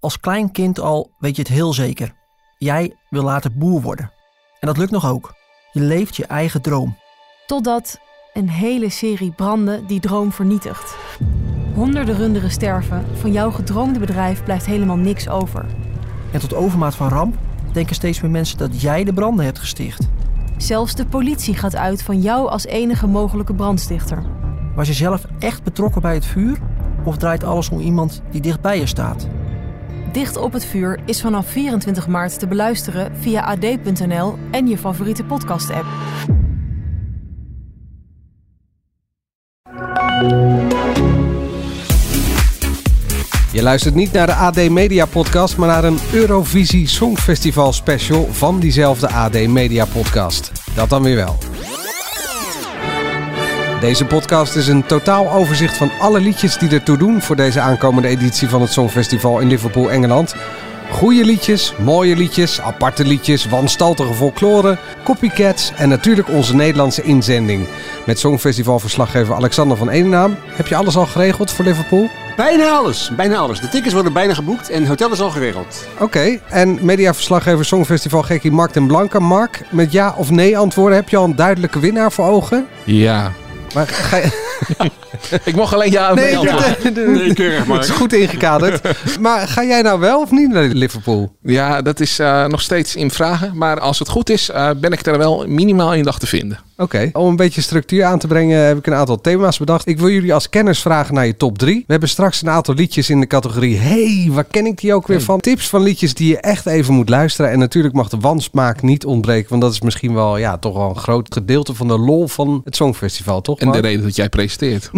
Als klein kind al weet je het heel zeker. Jij wil later boer worden. En dat lukt nog ook. Je leeft je eigen droom. Totdat een hele serie branden die droom vernietigt. Honderden runderen sterven, van jouw gedroomde bedrijf blijft helemaal niks over. En tot overmaat van ramp denken steeds meer mensen dat jij de branden hebt gesticht. Zelfs de politie gaat uit van jou als enige mogelijke brandstichter. Was je zelf echt betrokken bij het vuur? Of draait alles om iemand die dichtbij je staat? Dicht op het vuur is vanaf 24 maart te beluisteren via ad.nl en je favoriete podcast-app. Je luistert niet naar de AD Media Podcast, maar naar een Eurovisie Songfestival special van diezelfde AD Media Podcast. Dat dan weer wel. Deze podcast is een totaal overzicht van alle liedjes die ertoe doen voor deze aankomende editie van het Songfestival in Liverpool, Engeland. Goede liedjes, mooie liedjes, aparte liedjes, wanstaltige folklore, copycats en natuurlijk onze Nederlandse inzending. Met Songfestivalverslaggever Alexander van Enenaam. Heb je alles al geregeld voor Liverpool? Bijna alles, bijna alles. De tickets worden bijna geboekt en het hotel is al geregeld. Oké, en mediaverslaggever Songfestival Gekkie Mark en Blanca. Mark, met ja of nee antwoorden heb je al een duidelijke winnaar voor ogen? Ja. Maar ga je... Ik mocht alleen ja nee, antwoorden. Nee, keurig maar. Het is goed ingekaderd. maar ga jij nou wel of niet naar Liverpool? Ja, dat is uh, nog steeds in vragen. Maar als het goed is, uh, ben ik er wel minimaal in dag te vinden. Oké, okay. om een beetje structuur aan te brengen heb ik een aantal thema's bedacht. Ik wil jullie als kenners vragen naar je top 3. We hebben straks een aantal liedjes in de categorie hey, waar ken ik die ook weer hey. van? Tips van liedjes die je echt even moet luisteren. En natuurlijk mag de wansmaak niet ontbreken, want dat is misschien wel ja, toch wel een groot gedeelte van de lol van het Songfestival, toch? En de reden dat jij presenteert.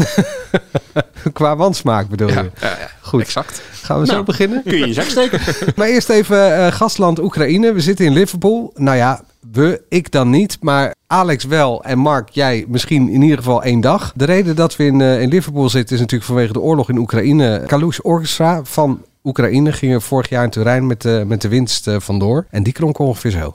Qua wansmaak bedoel je? Ja, ja, Goed. Exact. Gaan we nou, zo beginnen? Kun je in zak steken. maar eerst even uh, gastland Oekraïne. We zitten in Liverpool. Nou ja, we, ik dan niet, maar Alex wel en Mark, jij misschien in ieder geval één dag. De reden dat we in, uh, in Liverpool zitten is natuurlijk vanwege de oorlog in Oekraïne. Kalush Orchestra van Oekraïne ging er vorig jaar in Turijn met, uh, met de winst uh, vandoor. En die klonk ongeveer zo.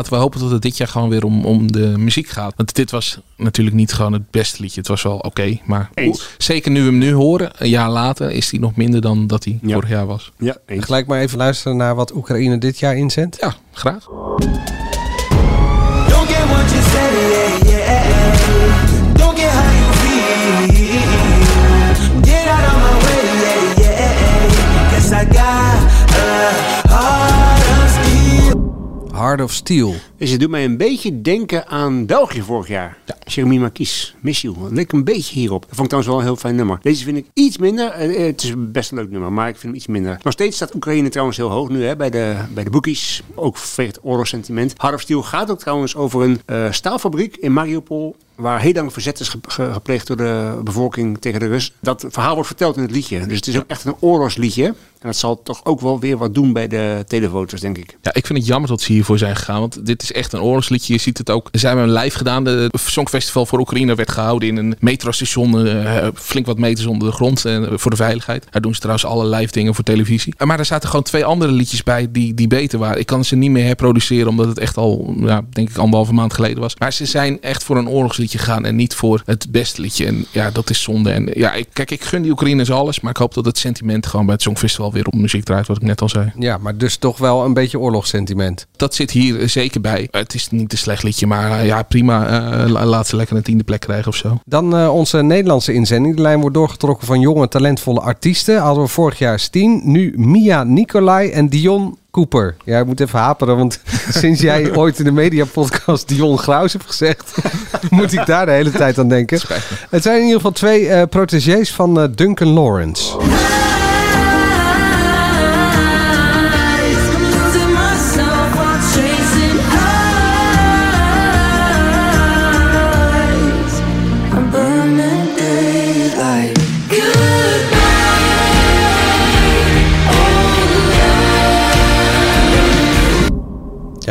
Laten we hopen dat het dit jaar gewoon weer om, om de muziek gaat. Want dit was natuurlijk niet gewoon het beste liedje. Het was wel oké, okay, maar eens. zeker nu we hem nu horen, een jaar later, is hij nog minder dan dat hij ja. vorig jaar was. Ja, eens. Gelijk maar even luisteren naar wat Oekraïne dit jaar inzendt. Ja, graag. Don't get what you say, yeah, yeah. Hard of Steel. Dus het doet mij een beetje denken aan België vorig jaar. Ja. Jeremy Marquis, Miss You. Leek een beetje hierop. Dat vond ik trouwens wel een heel fijn nummer. Deze vind ik iets minder. Het is best een leuk nummer, maar ik vind hem iets minder. Nog steeds staat Oekraïne trouwens heel hoog nu hè, bij, de, bij de bookies. Ook vanwege het oorlogssentiment. Hard of Steel gaat ook trouwens over een uh, staalfabriek in Mariupol waar heel lang verzet is ge ge gepleegd door de bevolking tegen de Rus. Dat verhaal wordt verteld in het liedje. Dus het is ook echt een oorlogsliedje. En dat zal toch ook wel weer wat doen bij de televoters, denk ik. Ja, ik vind het jammer dat ze hiervoor zijn gegaan. Want dit is echt een oorlogsliedje. Je ziet het ook. Ze hebben een live gedaan. De Songfestival voor Oekraïne werd gehouden in een metrostation. Uh, flink wat meters onder de grond. Uh, voor de veiligheid. Daar doen ze trouwens alle live dingen voor televisie. Maar er zaten gewoon twee andere liedjes bij die, die beter waren. Ik kan ze niet meer herproduceren. Omdat het echt al, ja, denk ik, anderhalve maand geleden was. Maar ze zijn echt voor een oorlogsliedje gegaan. En niet voor het beste liedje. En ja, dat is zonde. En ja, ik, kijk, ik gun die Oekraïners alles. Maar ik hoop dat het sentiment gewoon bij het Songfestival weer op muziek draait. Wat ik net al zei. Ja, maar dus toch wel een beetje oorlogssentiment. Dat zit hier zeker bij. Het is niet een slecht liedje. Maar uh, ja, prima. Uh, laat ze lekker een tiende plek krijgen of zo. Dan uh, onze Nederlandse inzending. De lijn wordt doorgetrokken van jonge, talentvolle artiesten. Hadden we vorig jaar Steen. Nu Mia Nicolai en Dion Cooper. Ja, ik moet even haperen, want sinds jij ooit in de mediapodcast Dion Graus hebt gezegd, moet ik daar de hele tijd aan denken. Het zijn in ieder geval twee uh, protégés van uh, Duncan Lawrence.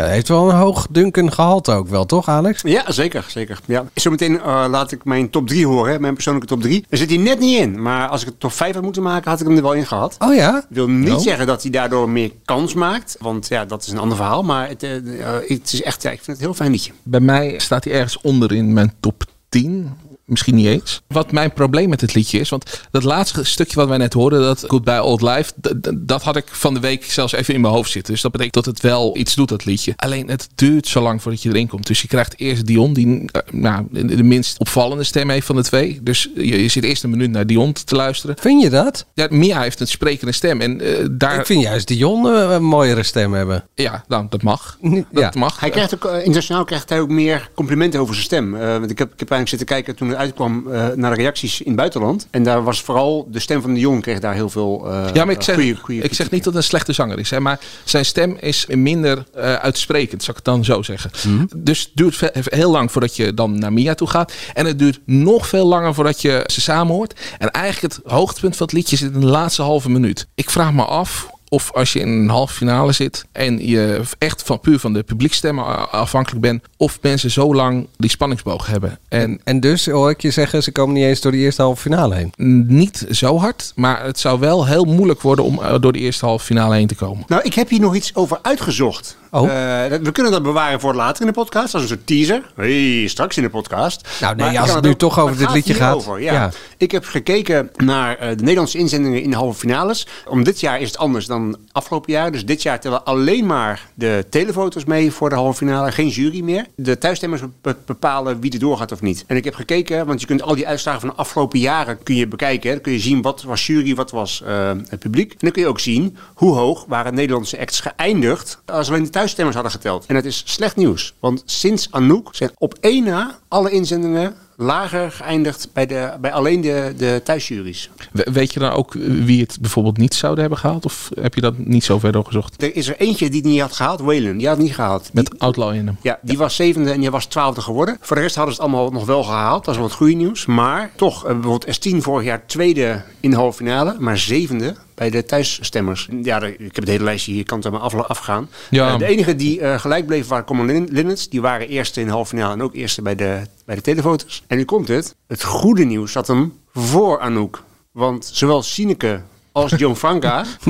Heeft wel een hoog Duncan gehalte ook wel, toch Alex? Ja, zeker, zeker. Ja. Zometeen eh, laat ik mijn top 3 horen, hè, mijn persoonlijke top 3. Daar zit hij net niet in, maar als ik het top 5 had moeten maken, had ik hem er wel in gehad. Oh ja? Ik wil niet Oh. zeggen dat hij daardoor meer kans maakt, want ja, dat is een ander verhaal. Maar het, eh, eh, het is echt, ja, ik vind het een heel fijn liedje. Bij mij staat hij ergens onder in mijn top 10. Misschien niet eens. Wat mijn probleem met het liedje is, want dat laatste stukje wat wij net hoorden, dat Goodbye Old Life, dat had ik van de week zelfs even in mijn hoofd zitten. Dus dat betekent dat het wel iets doet, dat liedje. Alleen het duurt zo lang voordat je erin komt. Dus je krijgt eerst Dion, die eh, nou, de, minst opvallende stem heeft van de twee. Dus je, je zit eerst een minuut naar Dion te luisteren. Vind je dat? Ja, Mia heeft een sprekende stem en eh, daar... Ik vind juist Dion eh, een mooiere stem hebben. Ja, nou, dat mag. Ja. Dat mag. Hij krijgt ook, internationaal krijgt hij ook meer complimenten over zijn stem. Eh, want ik heb, ik heb eigenlijk zitten kijken toen het uitkwam eh, naar de reacties in het buitenland. En daar was vooral de stem van de Jong kreeg daar heel veel eh Ja, maar ik zeg, goeie- goeie ik zeg niet dat het een slechte zanger is. Hè, maar zijn stem is minder eh, uitsprekend, zou ik het dan zo zeggen. Mhm. Dus het duurt heel lang voordat je dan naar Mia toe gaat. En het duurt nog veel langer voordat je ze samen hoort. En eigenlijk het hoogtepunt van het liedje zit in de laatste halve minuut. Ik vraag me af of als je in een halve finale zit en je echt van, puur van de publiekstemmen afhankelijk bent, of mensen zo lang die spanningsboog hebben. En En dus hoor ik je zeggen, ze komen niet eens door de eerste halve finale heen. niet zo hard, maar het zou wel heel moeilijk worden om eh, door de eerste halve finale heen te komen. Nou, ik heb hier nog iets over uitgezocht. Oh. Eh, we kunnen dat bewaren voor later in de podcast. Als een soort teaser. Hey, straks in de podcast. Nou, nee, Maar als het nu ook- toch over dit liedje gaat. Over, ja. Ja. Ik heb gekeken naar eh, de Nederlandse inzendingen in de halve finales. Om dit jaar is het anders dan afgelopen jaar. Dus dit jaar tellen alleen maar de telefoto's mee voor de halve finale. Geen jury meer. De thuisstemmers be- bepalen wie er doorgaat of niet. En ik heb gekeken, want je kunt al die uitslagen van de afgelopen jaren kun je bekijken. Dan kun je zien wat was jury, wat was eh, het publiek. En dan kun je ook zien hoe hoog waren Nederlandse acts geëindigd als alleen de thuisstemmers hadden geteld. En dat is slecht nieuws. Want sinds Anouk zijn op één na alle inzendingen lager geëindigd bij, de, bij alleen de, de thuisjuries. We- Weet je dan ook wie het bijvoorbeeld niet zouden hebben gehaald? Of heb je dat niet zo ver doorgezocht? Er is er eentje die het niet had gehaald, Waylon. Die had het niet gehaald. Die- Met Outlaw in hem. Ja, die was zevende en die was twaalfde geworden. Voor de rest hadden ze het allemaal nog wel gehaald. Dat is wel het goede nieuws. Maar toch, eh, bijvoorbeeld S10 vorig jaar tweede in de halve finale, maar zevende bij de thuisstemmers. Ja, ik heb het hele lijstje hier, kan het er maar af, afgaan. Ja. Eh, de enige die eh, gelijk bleef waren Common Lin- Linnets. Die waren eerste in de halve finale en ook eerste bij de, bij de telefoto's. En nu komt het. Het goede nieuws zat hem voor Anouk. Want zowel Sineke als die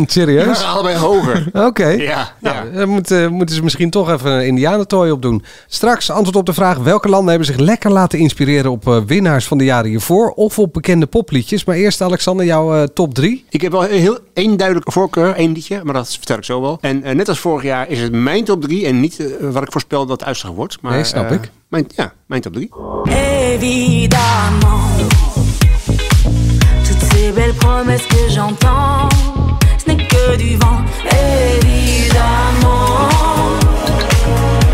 Serieus? waren allebei hoger. Oké. Ja, Nou, ja. dan moeten, moeten ze misschien toch even een indianentooi opdoen. Straks antwoord op de vraag welke landen hebben zich lekker laten inspireren op eh, winnaars van de jaren hiervoor of op bekende popliedjes. Maar eerst Alexander, jouw eh, top 3. Ik heb wel heel één duidelijke voorkeur, één liedje, maar dat vertel ik zo wel. En eh, net als vorig jaar is het mijn top 3 en niet wat ik voorspel dat het uitslag wordt. Maar, Nee, snap ik. Mijn, ja, mijn top 3. Évidemment, toutes ces belles promesses que j'entends, ce n'est que du vent. Évidemment,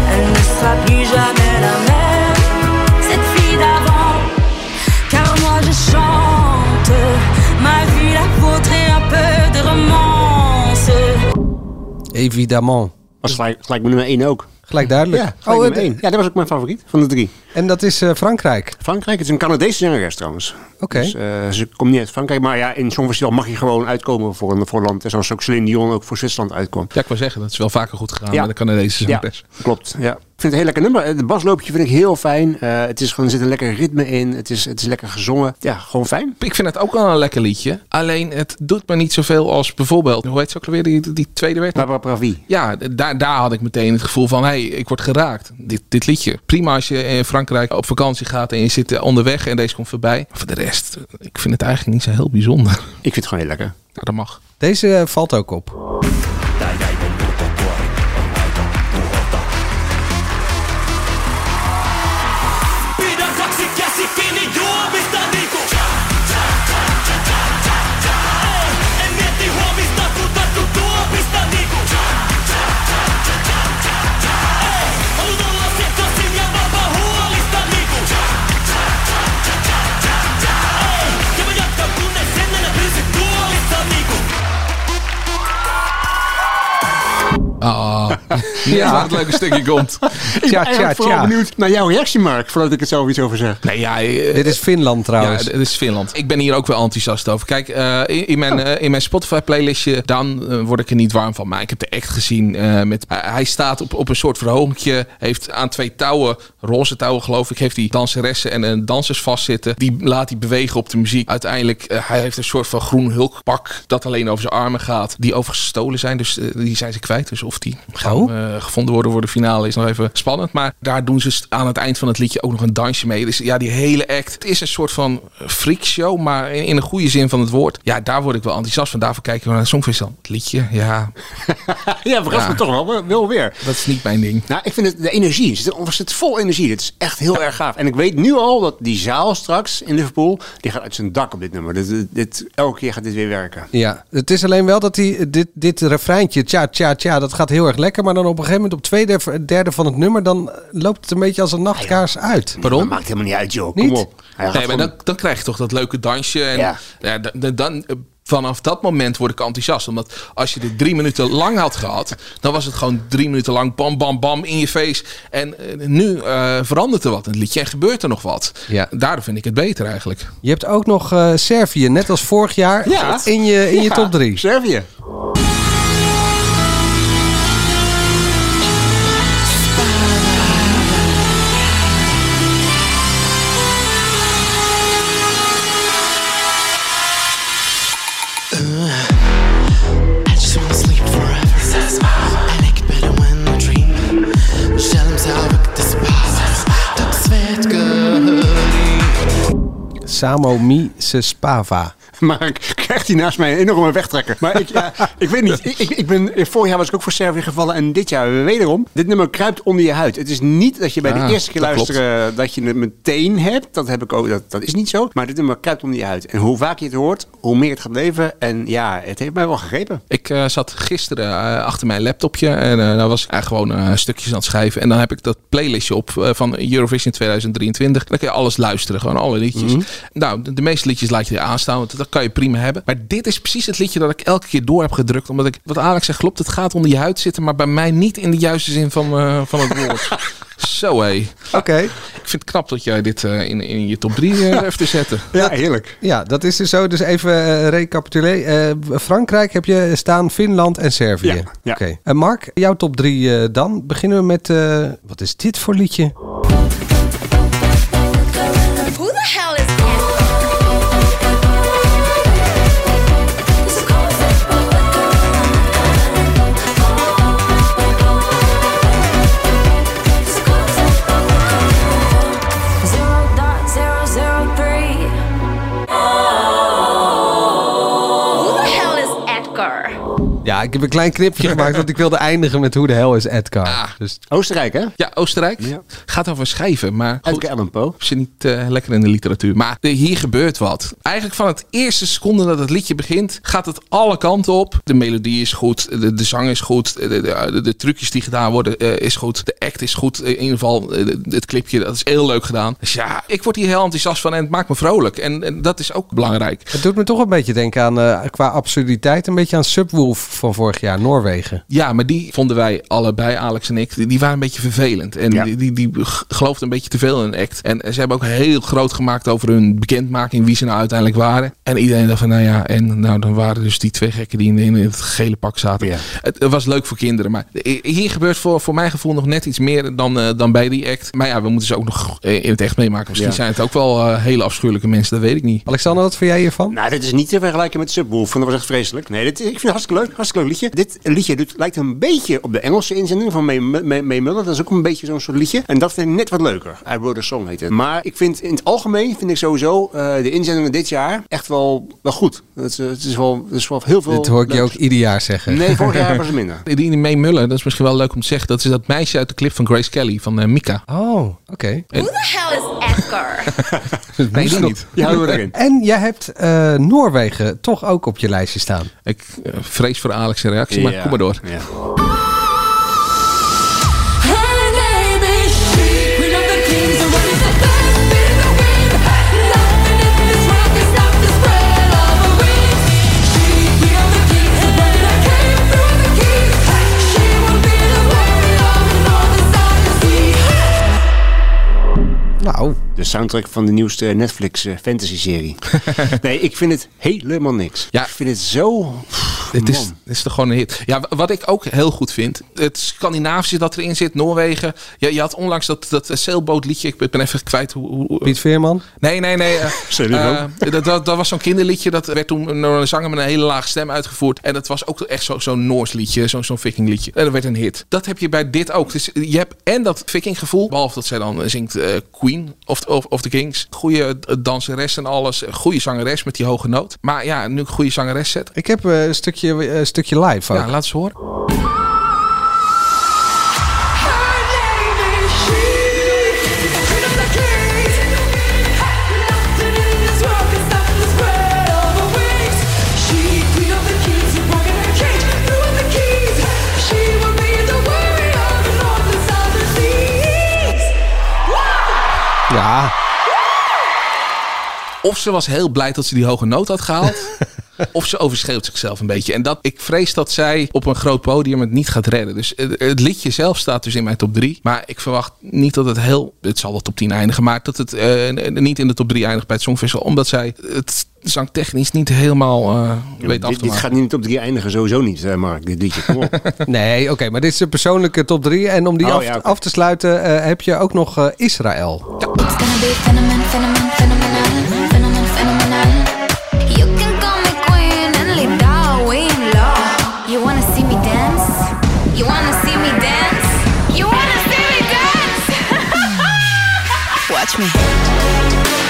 elle ne sera plus jamais la même, cette fille d'avant. Car moi je chante ma vie, la vôtre et un peu de romance. Evidemment. Was gelijk, gelijk mijn nummer 1 ook. Gelijk duidelijk. Ja, gelijk oh, eh, 1. Ja, dat was ook mijn favoriet van de drie. en dat is eh, Frankrijk. Frankrijk, het is een Canadese zangeres trouwens. Oké. Dus, eh, ze komt niet uit Frankrijk, maar ja, in Songfestival mag je gewoon uitkomen voor een, voor een land. En zoals ook Celine Dion ook voor Zwitserland uitkwam. Ja, ik wil zeggen, dat is wel vaker goed gegaan Ja. met de Canadese Ja, zangeres. klopt. Ja. Ik vind het een heel lekker nummer. Het basloopje vind ik heel fijn. Eh, het is gewoon, er zit een lekker ritme in. Het is, het is lekker gezongen. Ja, gewoon fijn. Ik vind het ook wel een lekker liedje. Alleen het doet me niet zoveel als bijvoorbeeld, hoe heet ze ook alweer, die, die tweede werd? Barbara Pravi. Ja, daar, daar had ik meteen het gevoel van, hé, hey, ik word geraakt. Dit, dit liedje. Prima als je in Frankrijk op vakantie gaat en je zit eh, onderweg en deze komt voorbij. Maar voor de rest, eh, ik vind het eigenlijk niet zo heel bijzonder. Ik vind het gewoon heel lekker. Nou, dat mag. Deze eh, valt ook op. Ja. waar het leuke stukje komt. Ik ben Tja, eigenlijk tja, vooral tja. benieuwd naar jouw reactie, Mark, voordat ik het zo iets over zeg. Nee, ja, eh, Dit is Finland trouwens. Ja, dit is Finland. Ik ben hier ook wel enthousiast over. Kijk, eh, in, in mijn, eh, in mijn Spotify-playlistje, dan eh, word ik er niet warm van. Maar ik heb de echt gezien. eh, met, hij staat op, op een soort verhogingje. Heeft aan twee touwen, roze touwen geloof ik, heeft die danseressen en een dansers vastzitten. Die laat hij bewegen op de muziek. Uiteindelijk, hij heeft een soort van groen hulkpak dat alleen over zijn armen gaat. Die overigens gestolen zijn, dus die zijn ze kwijt. Dus of die gaan Oh. Eh, gevonden worden voor de finale is nog even spannend. Maar daar doen ze aan het eind van het liedje ook nog een dansje mee. Dus ja, die hele act. Het is een soort van freakshow, maar in, in een goede zin van het woord. Ja, daar word ik wel enthousiast van. Daarvoor kijken we naar het Songfestival. Het liedje, ja, ja, verrast Ja. me toch wel, wel- weer. dat is niet mijn ding. Nou, ik vind het, de energie, het zit, het vol energie. Dit is echt heel erg gaaf. En ik weet nu al dat die zaal straks in Liverpool, die gaat uit zijn dak op dit nummer. Dit, dit, dit- elke keer gaat dit weer werken. Ja, het is alleen wel dat die, dit, dit refreintje, tja, tja, tja, dat gaat heel erg lekker. Maar dan op een gegeven moment op tweede, derde van het nummer, dan loopt het een beetje als een nachtkaars uit. Pardon? Dat maakt helemaal niet uit, joh. Niet? Kom op. Hij Nee, maar gewoon- dan, dan krijg je toch dat leuke dansje. En Ja. ja. dan, eh, vanaf dat moment word ik enthousiast. Omdat als je dit drie minuten lang had gehad, dan was het gewoon drie minuten lang bam, bam, bam in je face. En eh, nu eh, verandert er wat in het liedje en gebeurt er nog wat. Ja. Daardoor vind ik het beter eigenlijk. Je hebt ook nog eh, Servië, net als vorig jaar, Ja. in je, in je Ja, top drie. Servië. Samo Mi Se Spava. Maar ik krijgt hij naast mij een enorme wegtrekker. Maar ik, ja, ik weet niet. Ik, ik, ik ben, vorig jaar was ik ook voor Servië gevallen. En dit jaar wederom. Dit nummer kruipt onder je huid. Het is niet dat je bij Ah, de eerste keer dat klopt. luisteren... dat je het meteen hebt. Dat, heb ik ook, dat, dat is niet zo. Maar dit nummer kruipt onder je huid. En hoe vaak je het hoort, hoe meer het gaat leven. En ja, het heeft mij wel gegrepen. Ik eh, zat gisteren eh, achter mijn laptopje en eh daar was ik eigenlijk gewoon eh, stukjes aan het schrijven. En dan heb ik dat playlistje op eh, van Eurovision 2023. Dan kun je alles luisteren, gewoon alle liedjes. Nou, de, de meeste liedjes laat je er aanstaan, want dat kan je prima hebben. Maar dit is precies het liedje dat ik elke keer door heb gedrukt. Omdat ik, wat Alex zegt, klopt, het gaat onder je huid zitten, maar bij mij niet in de juiste zin van, eh, van het woord. Zo hé. Oké. Ik vind het knap dat jij dit eh, in, in je top 3 eh heeft te zetten. Ja, heerlijk. Ja, dat is dus zo. Dus even eh recapituleren. Eh, Frankrijk heb je staan, Finland en Servië. Ja, ja. Oké. En Mark, jouw top drie eh, dan. Beginnen we met, eh, wat is dit voor liedje? Heb een klein knipje gemaakt, want ik wilde eindigen met hoe de hel is Edgar. Ah. Dus Oostenrijk, hè? Ja, Oostenrijk. Ja. Gaat over schrijven, maar goed. Edgar Allan Poe. zit niet eh, lekker in de literatuur. Maar eh, hier gebeurt wat. Eigenlijk van het eerste seconde dat het liedje begint, gaat het alle kanten op. De melodie is goed, de, de zang is goed, de, de, de, de trucjes die gedaan worden eh, is goed, de act is goed. In ieder geval, eh, het clipje, dat is heel leuk gedaan. Dus ja, ik word hier heel enthousiast van en het maakt me vrolijk. En, en dat is ook belangrijk. het doet me toch een beetje denken aan, eh, qua absurditeit, een beetje aan Subwoof van vorig jaar, Noorwegen. Ja, maar die vonden wij allebei, Alex en ik, die, die waren een beetje vervelend. En Ja. die, die, die g- geloofden een beetje te veel in een act. En ze hebben ook heel groot gemaakt over hun bekendmaking, wie ze nou uiteindelijk waren. En iedereen dacht van, nou ja, en nou dan waren dus die twee gekken die in, in het gele pak zaten. Ja. Het, het was leuk voor kinderen, maar hier gebeurt voor, voor mijn gevoel nog net iets meer dan, eh, dan bij die act. Maar ja, we moeten ze ook nog in het echt meemaken. Misschien Ja. zijn het ook wel eh, hele afschuwelijke mensen, dat weet ik niet. Alexander, wat vind jij hiervan? Nou, dit is niet te vergelijken met Subwoof. Dat was echt vreselijk. Nee, dit, ik vind het hartstikke leuk. Hartstikke leuk liedje. Dit liedje doet, lijkt een beetje op de Engelse inzending van May, May, May Muller. Dat is ook een beetje zo'n soort liedje. En dat vind ik net wat leuker. I Wrote a Song heet het. Maar ik vind in het algemeen, vind ik sowieso eh, de inzendingen dit jaar echt wel, wel goed. Het, is, het, is wel, het is wel heel veel... Dit hoor ik je ook ieder jaar zeggen. Nee, vorig jaar was het minder. Die, die May Muller, dat is misschien wel leuk om te zeggen. Dat is dat meisje uit de clip van Grace Kelly, van eh, Mika. Oh, oké. Who the hell is Edgar? Nee, die niet. We erin. En jij hebt eh, Noorwegen toch ook op je lijstje staan. Ik vrees voor Alex' reactie, maar kom maar door. Nou, De soundtrack van de nieuwste Netflix eh, fantasy-serie. nee, ik vind het helemaal niks. Ja. Ik vind het zo... Pff, Het is, het is toch gewoon een hit. Ja, wat ik ook heel goed vind. Het Scandinavische dat erin zit. Noorwegen. Ja, je had onlangs dat, dat zeilbootliedje. Ik ben even kwijt hoe... hoe Piet Veerman. Nee, nee, nee. eh, eh, dat, dat, dat was zo'n kinderliedje. Dat werd toen door een zanger met een hele lage stem uitgevoerd. En dat was ook echt zo- zo'n Noors liedje. Zo'n zo'n vikingliedje. En dat werd een hit. Dat heb je bij dit ook. Dus je hebt en dat vikinggevoel. Behalve dat zij dan eh, zingt eh, Queen of, of, of the Kings. Goede eh, danseres en alles. Goede zangeres met die hoge noot. Maar ja, nu een goede zangeres zet. Ik heb eh, een stukje, eh, een stukje live ook. Ja, laat eens horen. Ja, Of ze was heel blij dat ze die hoge noot had gehaald. of ze overschreeuwt zichzelf een beetje. En dat, ik vrees dat zij op een groot podium het niet gaat redden. Dus het, het liedje zelf staat dus in mijn top 3. Maar ik verwacht niet dat het heel... Het zal wel top 10 eindigen. Maar dat het eh, niet in de top 3 eindigt bij het Songfestival. Omdat zij het zangtechnisch niet helemaal eh weet af dit, te dit maken. gaat niet de top 3 eindigen, sowieso niet, eh, Mark. Dit liedje, kom op. nee, oké, maar dit is een persoonlijke top 3. En om die Oh, af, ja, oké. af te sluiten eh, heb je ook nog eh, Israël. It's gonna be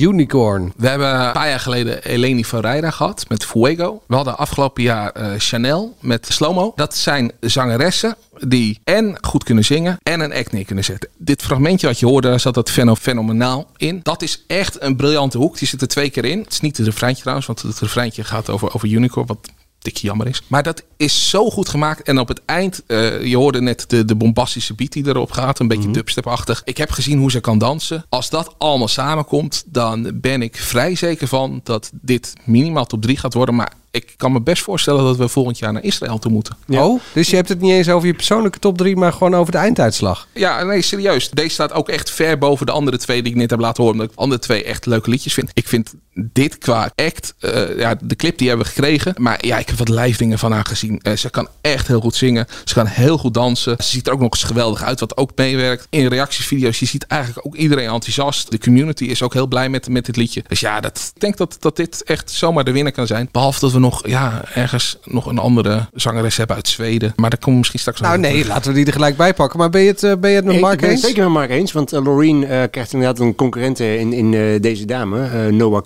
Unicorn. We hebben een paar jaar geleden Eleni Ferreira gehad met Fuego. We hadden afgelopen jaar eh, Chanel met Slomo. Dat zijn zangeressen die en goed kunnen zingen en een act neer kunnen zetten. Dit fragmentje wat je hoorde, daar zat dat feno- fenomenaal in. Dat is echt een briljante hoek. Die zit er twee keer in. Het is niet het refreintje trouwens, want het refreintje gaat over, over Unicorn, wat tikje jammer is. Maar dat is zo goed gemaakt. En op het eind, eh, je hoorde net de, de bombastische beat die erop gaat. Een beetje dubstep-achtig. Ik heb gezien hoe ze kan dansen. Als dat allemaal samenkomt, dan ben ik vrij zeker van dat dit minimaal top 3 gaat worden. Maar ik kan me best voorstellen dat we volgend jaar naar Israël toe moeten. Oh, dus je hebt het niet eens over je persoonlijke top 3, maar gewoon over de einduitslag. Ja, nee, serieus. Deze staat ook echt ver boven de andere twee die ik net heb laten horen. Omdat ik de andere twee echt leuke liedjes vind. Ik vind dit qua act, eh, ja, de clip die hebben we gekregen. Maar ja, ik heb wat live dingen van haar gezien. Eh, ze kan echt heel goed zingen. Ze kan heel goed dansen. Ze ziet er ook nog eens geweldig uit, wat ook meewerkt. In reactievideo's, je ziet eigenlijk ook iedereen enthousiast. De community is ook heel blij met, met dit liedje. Dus ja, dat, ik denk dat, dat dit echt zomaar de winnaar kan zijn. Behalve dat we nog ja, ergens nog een andere zangeres hebben uit Zweden. Maar daar komen we misschien straks nog Nou nee, terug. laten we die er gelijk bij pakken. Maar ben je het, eh, ben je het met Ik Mark ben het eens? zeker met Mark eens, want uh, Loreen eh, krijgt inderdaad een concurrent in, in eh, deze dame, eh, Noah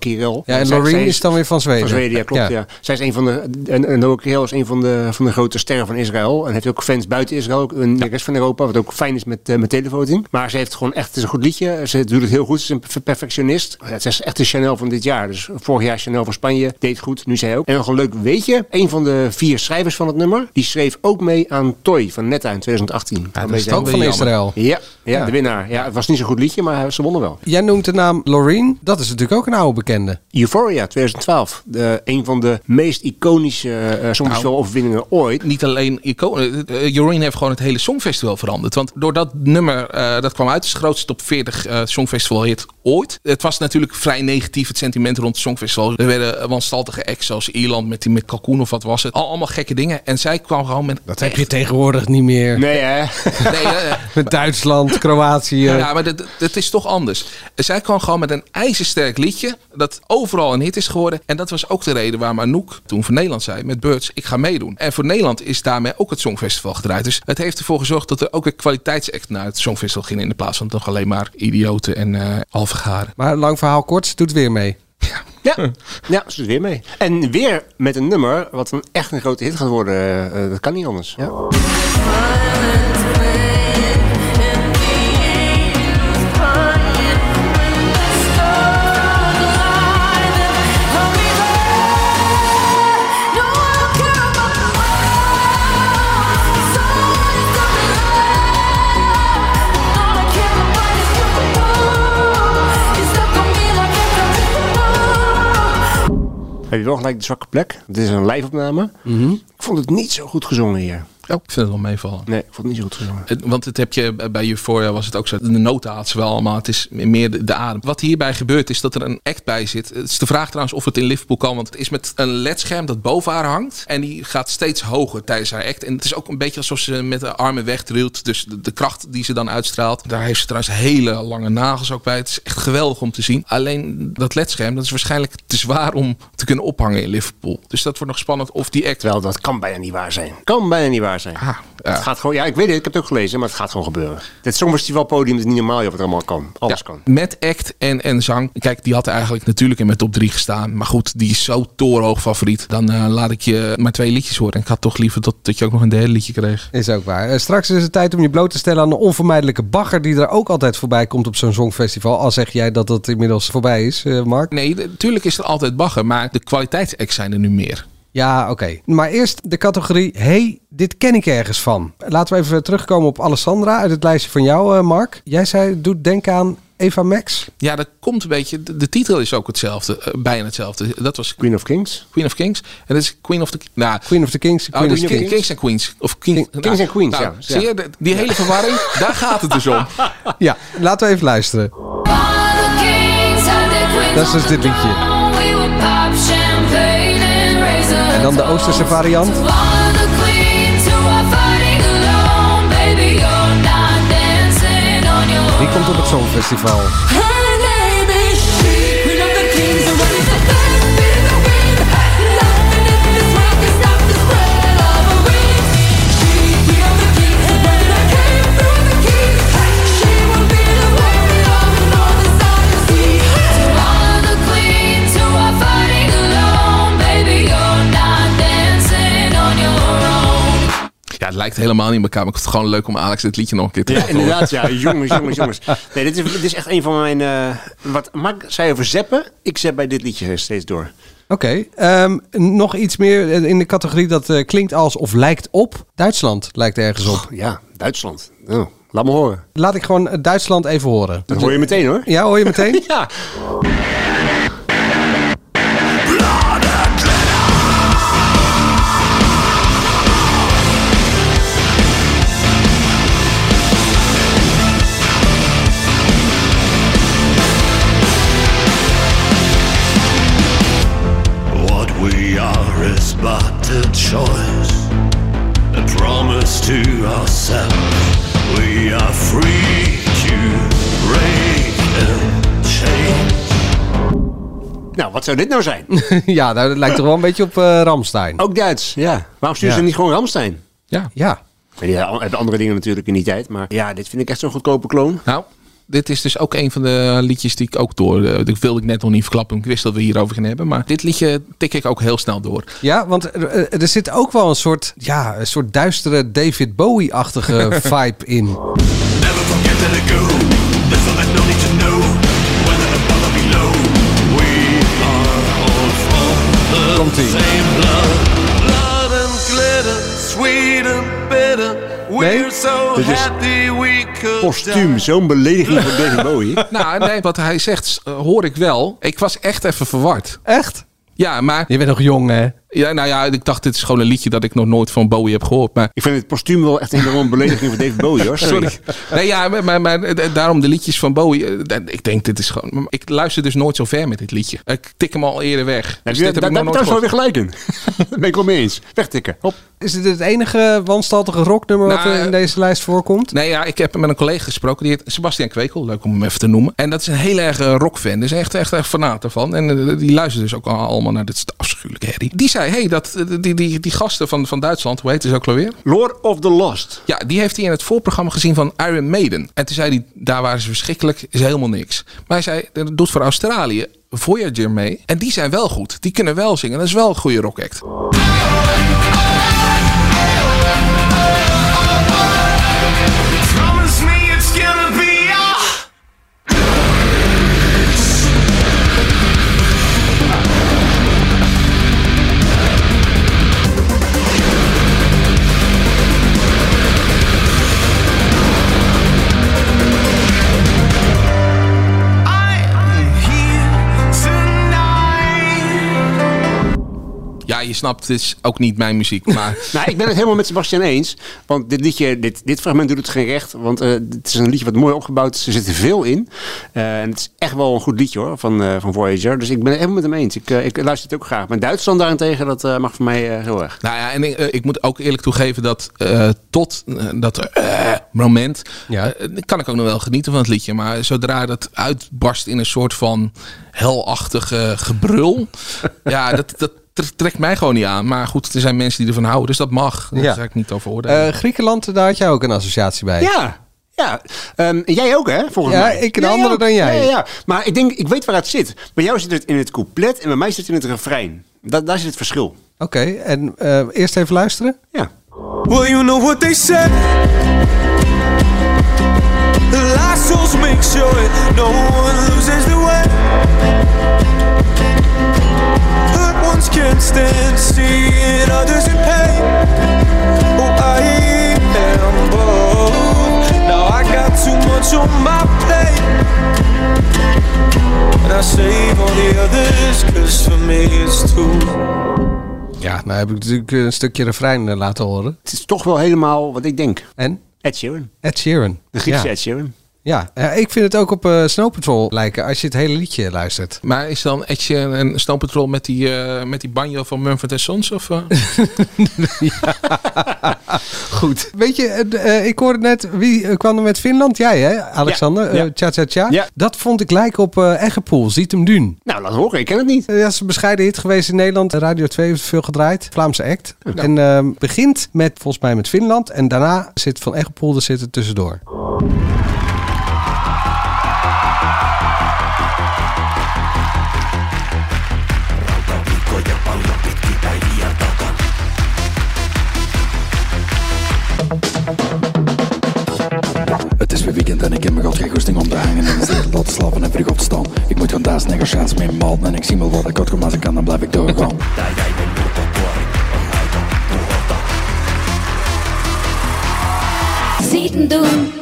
Ja, en Loreen is dan weer van Zweden. Van Zweden, ja, klopt. Ja. Zij is een van de. En, en Noah is een van de, van de grote sterren van Israël. En heeft ook fans buiten Israël, ook in de rest van Europa. Wat ook fijn is met, eh, met televoting. Maar ze heeft gewoon echt. Het is een goed liedje. Ze doet het heel goed. Ze is een perfectionist. Ja, Het is echt de Chanel van dit jaar. Dus vorig jaar Chanel van Spanje deed goed. Nu zij ook. En nog een leuk weetje. Een van de vier schrijvers van het nummer. Die schreef ook mee aan Toy van Netta in 2018. dat Waarmee is ze- dan Ook van Israël. ja, ja, Ja. de winnaar. Ja, het was niet zo'n goed liedje, maar ze wonnen wel. Jij noemt de naam Loreen. Dat is natuurlijk ook een oude bekende. Euphoria 2012. De, een van de meest iconische uh, Songfestival-overwinningen ooit. niet alleen iconen. Uh, Joreen heeft gewoon het hele Songfestival veranderd. Want door dat nummer, uh, dat kwam uit, het grootste top 40 uh, Songfestival ooit. Het was natuurlijk vrij negatief, het sentiment rond het Songfestival. Er werden wanstaltige acts zoals Ierland met, die, met Kalkoen of wat was het. Al, allemaal gekke dingen. En zij kwam gewoon met... Dat heb je tegenwoordig niet meer. Nee hè? nee, uh, met Duitsland, Kroatië. Ja, maar het is toch anders. Zij kwam gewoon met een ijzersterk liedje. Dat overal een hit is geworden. En dat was ook de reden waarom Anouk toen voor Nederland zei met Birds, ik ga meedoen. En voor Nederland is daarmee ook het Songfestival gedraaid. Dus het heeft ervoor gezorgd dat er ook een kwaliteitsact naar het Songfestival ging. In de plaats van toch alleen maar idioten en uh, halve garen. Maar lang verhaal kort, ze doet weer mee. Ja, ja, ze doet weer mee. En weer met een nummer wat een echt een grote hit gaat worden. Uh, dat kan niet anders. Ja. Heb je wel gelijk de zwakke plek? Het is een live-opname. Mhm. Ik vond het niet zo goed gezongen hier. Oh, ik vind het wel meevallen. Nee, ik vond het niet zo goed gezongen. Het- Want het heb je bij Euphoria was het ook zo. De noten had ze wel allemaal. Het is meer de, de adem. Wat hierbij gebeurt is dat er een act bij zit. Het is de vraag trouwens of het in Liverpool kan. Want het is met een ledscherm dat boven haar hangt. En die gaat steeds hoger tijdens haar act. En het is ook een beetje alsof ze met de armen wegdrilt. Dus de, de kracht die ze dan uitstraalt. Daar heeft ze trouwens hele lange nagels ook bij. Het is echt geweldig om te zien. Alleen dat ledscherm dat is waarschijnlijk te zwaar om te kunnen ophangen in Liverpool. Dus dat wordt nog spannend of die act... Terwijl dat kan bijna niet waar zijn. Kan bijna niet waar zijn. Ah, ja. Het gaat gewoon, ja, ik weet het, ik heb het ook gelezen, maar het gaat gewoon gebeuren. Dit Songfestivalpodium is niet normaal joh, wat er allemaal kan. Alles Ja, kan. Met act en, en zang. Kijk, die had eigenlijk natuurlijk in mijn top 3 gestaan. Maar goed, die is zo torenhoog favoriet. Dan eh, laat ik je maar twee liedjes horen. En ik had toch liever dat, dat je ook nog een derde liedje kreeg. Is ook waar. Eh, straks is het tijd om je bloot te stellen aan de onvermijdelijke bagger die er ook altijd voorbij komt op zo'n songfestival. Al zeg jij dat dat inmiddels voorbij is, eh, Mark. Nee, natuurlijk is er altijd bagger. Maar de kwaliteitsacts zijn er nu meer. Ja, oké. Maar eerst de categorie hey, dit ken ik ergens van. Laten we even terugkomen op Alessandra uit het lijstje van jou, eh, Mark. Jij zei, doet denken aan Eva Max. Ja, dat komt een beetje. De, de titel is ook hetzelfde. eh, bijna hetzelfde. Dat was Queen of Kings. Queen of Kings. En dat is Queen of the... Nou, Queen of the Kings. Oh, Queen dus of Kings. Kings en Queens. Of King, King- Kings en Queens, nou, ja. Zie je, de- die hele verwarring, daar gaat het dus om. Ja, laten we even luisteren. Dat is dus dit liedje. En dan de Oosterse variant. Die komt op het Songfestival. Het lijkt helemaal niet in elkaar. Maar ik vond het gewoon leuk om Alex dit liedje nog een keer te Ja, inderdaad, ja. Jongens, jongens, jongens. Nee, dit is, dit is echt een van mijn... eh, wat Mark zei over zeppen. Ik zet bij dit liedje steeds door. Oké, ehm, nog iets meer in de categorie dat eh, klinkt als of lijkt op. Duitsland lijkt ergens op. Ja, Duitsland. Oh, laat me horen. Laat ik gewoon eh, Duitsland even horen. Dat hoor je meteen hoor. Ja, hoor je meteen? Ja. To ourselves. We are free to break and change. Nou, wat zou dit nou zijn? ja, nou, dat lijkt toch wel een beetje op eh Ramstein. Ook Duits, ja. Waarom sturen Ja. ze niet gewoon Ramstein? Ja. Ja. Ja, hebben andere dingen natuurlijk in die tijd. Maar ja, dit vind ik echt zo'n goedkope kloon. Nou, dit is dus ook een van de liedjes die ik ook door... eh, Dat wilde ik net nog niet verklappen. Ik wist dat we hierover gaan hebben. Maar dit liedje tik ik ook heel snel door. Ja, want er, er- er zit ook wel een soort, ja, een soort duistere David Bowie-achtige vibe in. Never forget go. There's nothing no need to know. Whether above or below, we are all from the Komt-ie. same. Blood so Dit is happy we could Postuum, zo'n belediging voor David Bowie. Nou, nee, wat hij zegt eh, hoor ik wel. Ik was echt even verward. Echt? Ja, maar... Je bent nog jong, hè? Ja, nou ja, ik dacht dit is gewoon een liedje dat ik nog nooit van Bowie heb gehoord. Maar Ik vind het postuum wel echt een enorme belediging voor David Bowie hoor. Sorry. Nee, ja, maar, maar, maar, eh, daarom de liedjes van Bowie. eh, Ik denk, dit is gewoon... Ik luister dus nooit zo ver met dit liedje. Ik tik hem al eerder weg. Dus dit heb daar ik daar nog nooit wel weer gelijk in. Daar ben ik wel mee eens. Wegtikken. Hop. Is dit het enige wanstaltige rocknummer wat Nou, er in deze lijst voorkomt? Nee, ja, ik heb met een collega gesproken. Die heet Sebastian Kwekel. Leuk om hem even te noemen. En dat is een heel erg eh, rockfan. Dus echt, echt, echt fanaat ervan. En eh, die luistert dus ook al- allemaal naar dit afschuwelijke herrie. Die zei, hey, dat, eh, die, die, die gasten van, van Duitsland, hoe heet ze ook alweer? Lord of the Lost. Ja, die heeft hij in het voorprogramma gezien van Iron Maiden. En toen zei hij, daar waren ze verschrikkelijk, is helemaal niks. Maar hij zei, dat doet voor Australië Voyager mee. En die zijn wel goed. Die kunnen wel zingen. Dat is wel een goede rockact. Promise je snapt, het is ook niet mijn muziek. Maar Nou, ik ben het helemaal met Sebastian eens. Want dit liedje, dit, dit fragment doet het geen recht. Want eh, het is een liedje wat mooi opgebouwd is. Er zit veel in. Eh, en het is echt wel een goed liedje hoor, van, eh, van Voyager. Dus ik ben het helemaal met hem eens. Ik, ik luister het ook graag. Maar Duitsland daarentegen, dat mag voor mij eh, heel erg. Nou ja, en ik, ik moet ook eerlijk toegeven dat eh, tot dat moment Ja. kan ik ook nog wel genieten van het liedje. Maar zodra dat uitbarst in een soort van helachtige gebrul, ja, dat, trekt mij gewoon niet aan. Maar goed, er zijn mensen die ervan houden, dus dat mag. Daar Ja. ga ik niet over oordelen. Eh, Griekenland, daar had jij ook een associatie bij. Ja, ja. Ehm, jij ook, hè? Volgens Ja, mij. ik een andere ook. dan jij. Ja, ja, ja. Maar ik denk, ik weet waar het zit. Bij jou zit het in het couplet en bij mij zit het in het refrein. Da daar zit het verschil. Oké, en eh, eerst even luisteren. Ja. Well, you know what they say. The last souls make sure no one loses the way. Ones can't stand seeing others in pain. Oh, I am both. Now I got too much on my plate. And I save all the others, cause for me it's too. Ja, nou heb ik natuurlijk een stukje refrein eh, laten horen. Het is toch wel helemaal wat ik denk. En? Ed Sheeran. Ed Sheeran. De Griekse ja. Ed Sheeran. Ja, eh, ik vind het ook op eh, Snow Patrol lijken als je het hele liedje luistert. maar is dan Etje en Snow Patrol met die, eh, met die banjo van Mumford Sons? Of, eh? Goed. Weet je, ik hoorde net, wie kwam er met Finland? Jij hè, Alexander? Ja. Eh, Tja Tja Tja. Ja. Dat vond ik lijken op eh Eggepoel, Ziet hem Duun. Nou, laat horen. Ik ken het niet. Dat is een bescheiden hit geweest in Nederland. Radio 2 heeft veel gedraaid. Vlaamse act. En ehm, begint met, volgens mij met Finland. En daarna zit Van Eggepoel er zitten tussendoor. Goesting om te hangen en zee laten slapen en voor God staan. Ik moet gaan daar sneller chance mee malen en ik zie wel wat ik uitkom als ik kan, dan blijf ik doorgaan. Ziet hem doen.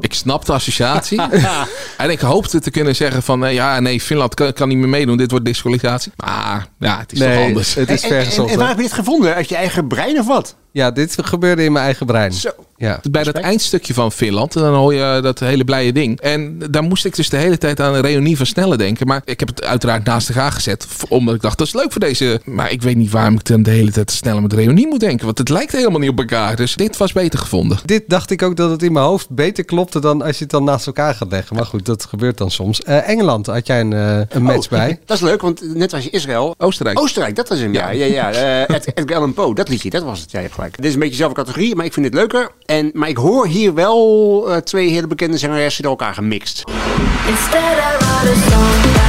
Ik snap de associatie. en ik hoopte te kunnen zeggen van... eh, ja, nee, Finland kan, kan niet meer meedoen. Dit wordt disqualificatie. Maar ja, het is toch anders. het is En, en, en, vergezocht. en waar heb je dit gevonden? Uit je eigen brein of wat? Ja, dit gebeurde in mijn eigen brein. Zo. Ja. Bij dat eindstukje van Finland, en dan hoor je dat hele blije ding. En daar moest ik dus de hele tijd aan een reunie van Snelle denken. Maar ik heb het uiteraard naast elkaar gezet. Omdat ik dacht, dat is leuk voor deze... Maar ik weet niet waarom ik dan de hele tijd sneller met reunie moet denken. Want het lijkt helemaal niet op elkaar. Dus dit was beter gevonden. Dit dacht ik ook dat het in mijn hoofd beter klopte dan als je het dan naast elkaar gaat leggen. Maar goed, dat gebeurt dan soms. Eh, Engeland, had jij een, eh, een match Oh, bij? Dat is leuk, want net was je Israël. Oostenrijk. Oostenrijk, dat was hem. Ja, ja, ja. Eh, Ed- Edgar Allan Poe, dat liedje, dat was het. Ja, gelijk. Dit is een beetje dezelfde categorie, maar ik vind het leuker. En, maar ik hoor hier wel eh, twee hele bekende zangeressen door elkaar gemixt. Instead, I wrote a song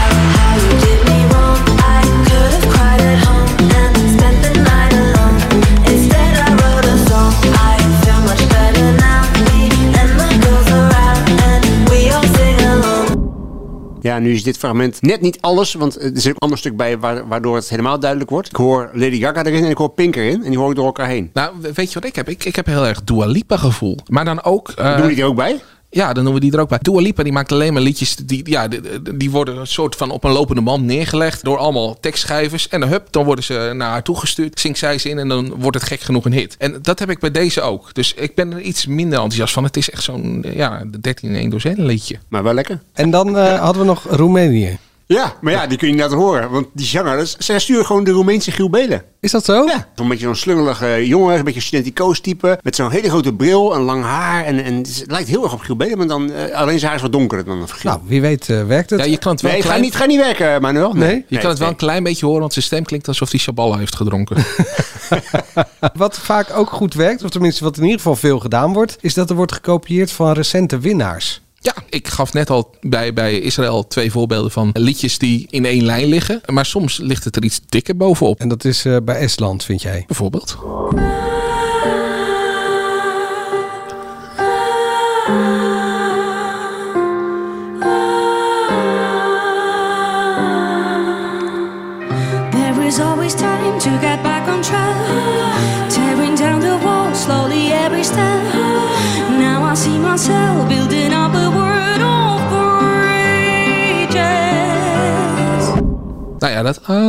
Ja, nu is dit fragment net niet alles, want er zit ook een ander stuk bij wa- waardoor het helemaal duidelijk wordt. Ik hoor Lady Gaga erin en ik hoor Pink erin en die hoor ik door elkaar heen. Nou, weet je wat ik heb? Ik, ik heb heel erg Dua Lipa gevoel. Maar dan ook... eh, Doen die er ook bij? Ja, dan doen we die er ook bij. Dua Lipa die maakt alleen maar liedjes die, ja, die, die worden een soort van op een lopende band neergelegd door allemaal tekstschrijvers. En dan hup, dan worden ze naar haar toegestuurd. Zingt zij ze in en dan wordt het gek genoeg een hit. En dat heb ik bij deze ook. Dus ik ben er iets minder enthousiast van. Het is echt zo'n ja, 13 in 1 dozijn liedje. Maar wel lekker. En dan eh, hadden we nog Roemenië. Ja, maar ja, die kun je niet laten horen. Want die zanger, dat is- zij sturen gewoon de Roemeense Giel Belen. Is dat zo? Ja, een beetje zo'n slungelige jongen, een beetje een studenticoos type. Met zo'n hele grote bril en lang haar. En, en het, lijkt heel erg op Giel Belen, maar dan, eh, alleen zijn haar is wat donkerder dan Giel. Nou, wie weet eh, werkt het. Ja, je kan het wel nee, ga klein... niet, ga niet werken, Manuel. Nee? Je kan het wel een klein beetje horen, want zijn stem klinkt alsof hij Shaballa heeft gedronken. Wat vaak ook goed werkt, of tenminste wat in ieder geval veel gedaan wordt, is dat er wordt gekopieerd van recente winnaars. Ja, ik gaf net al bij, bij Israël twee voorbeelden van liedjes die in één lijn liggen. Maar soms ligt het er iets dikker bovenop. En dat is eh, bij Estland, vind jij? Bijvoorbeeld. Nou ja,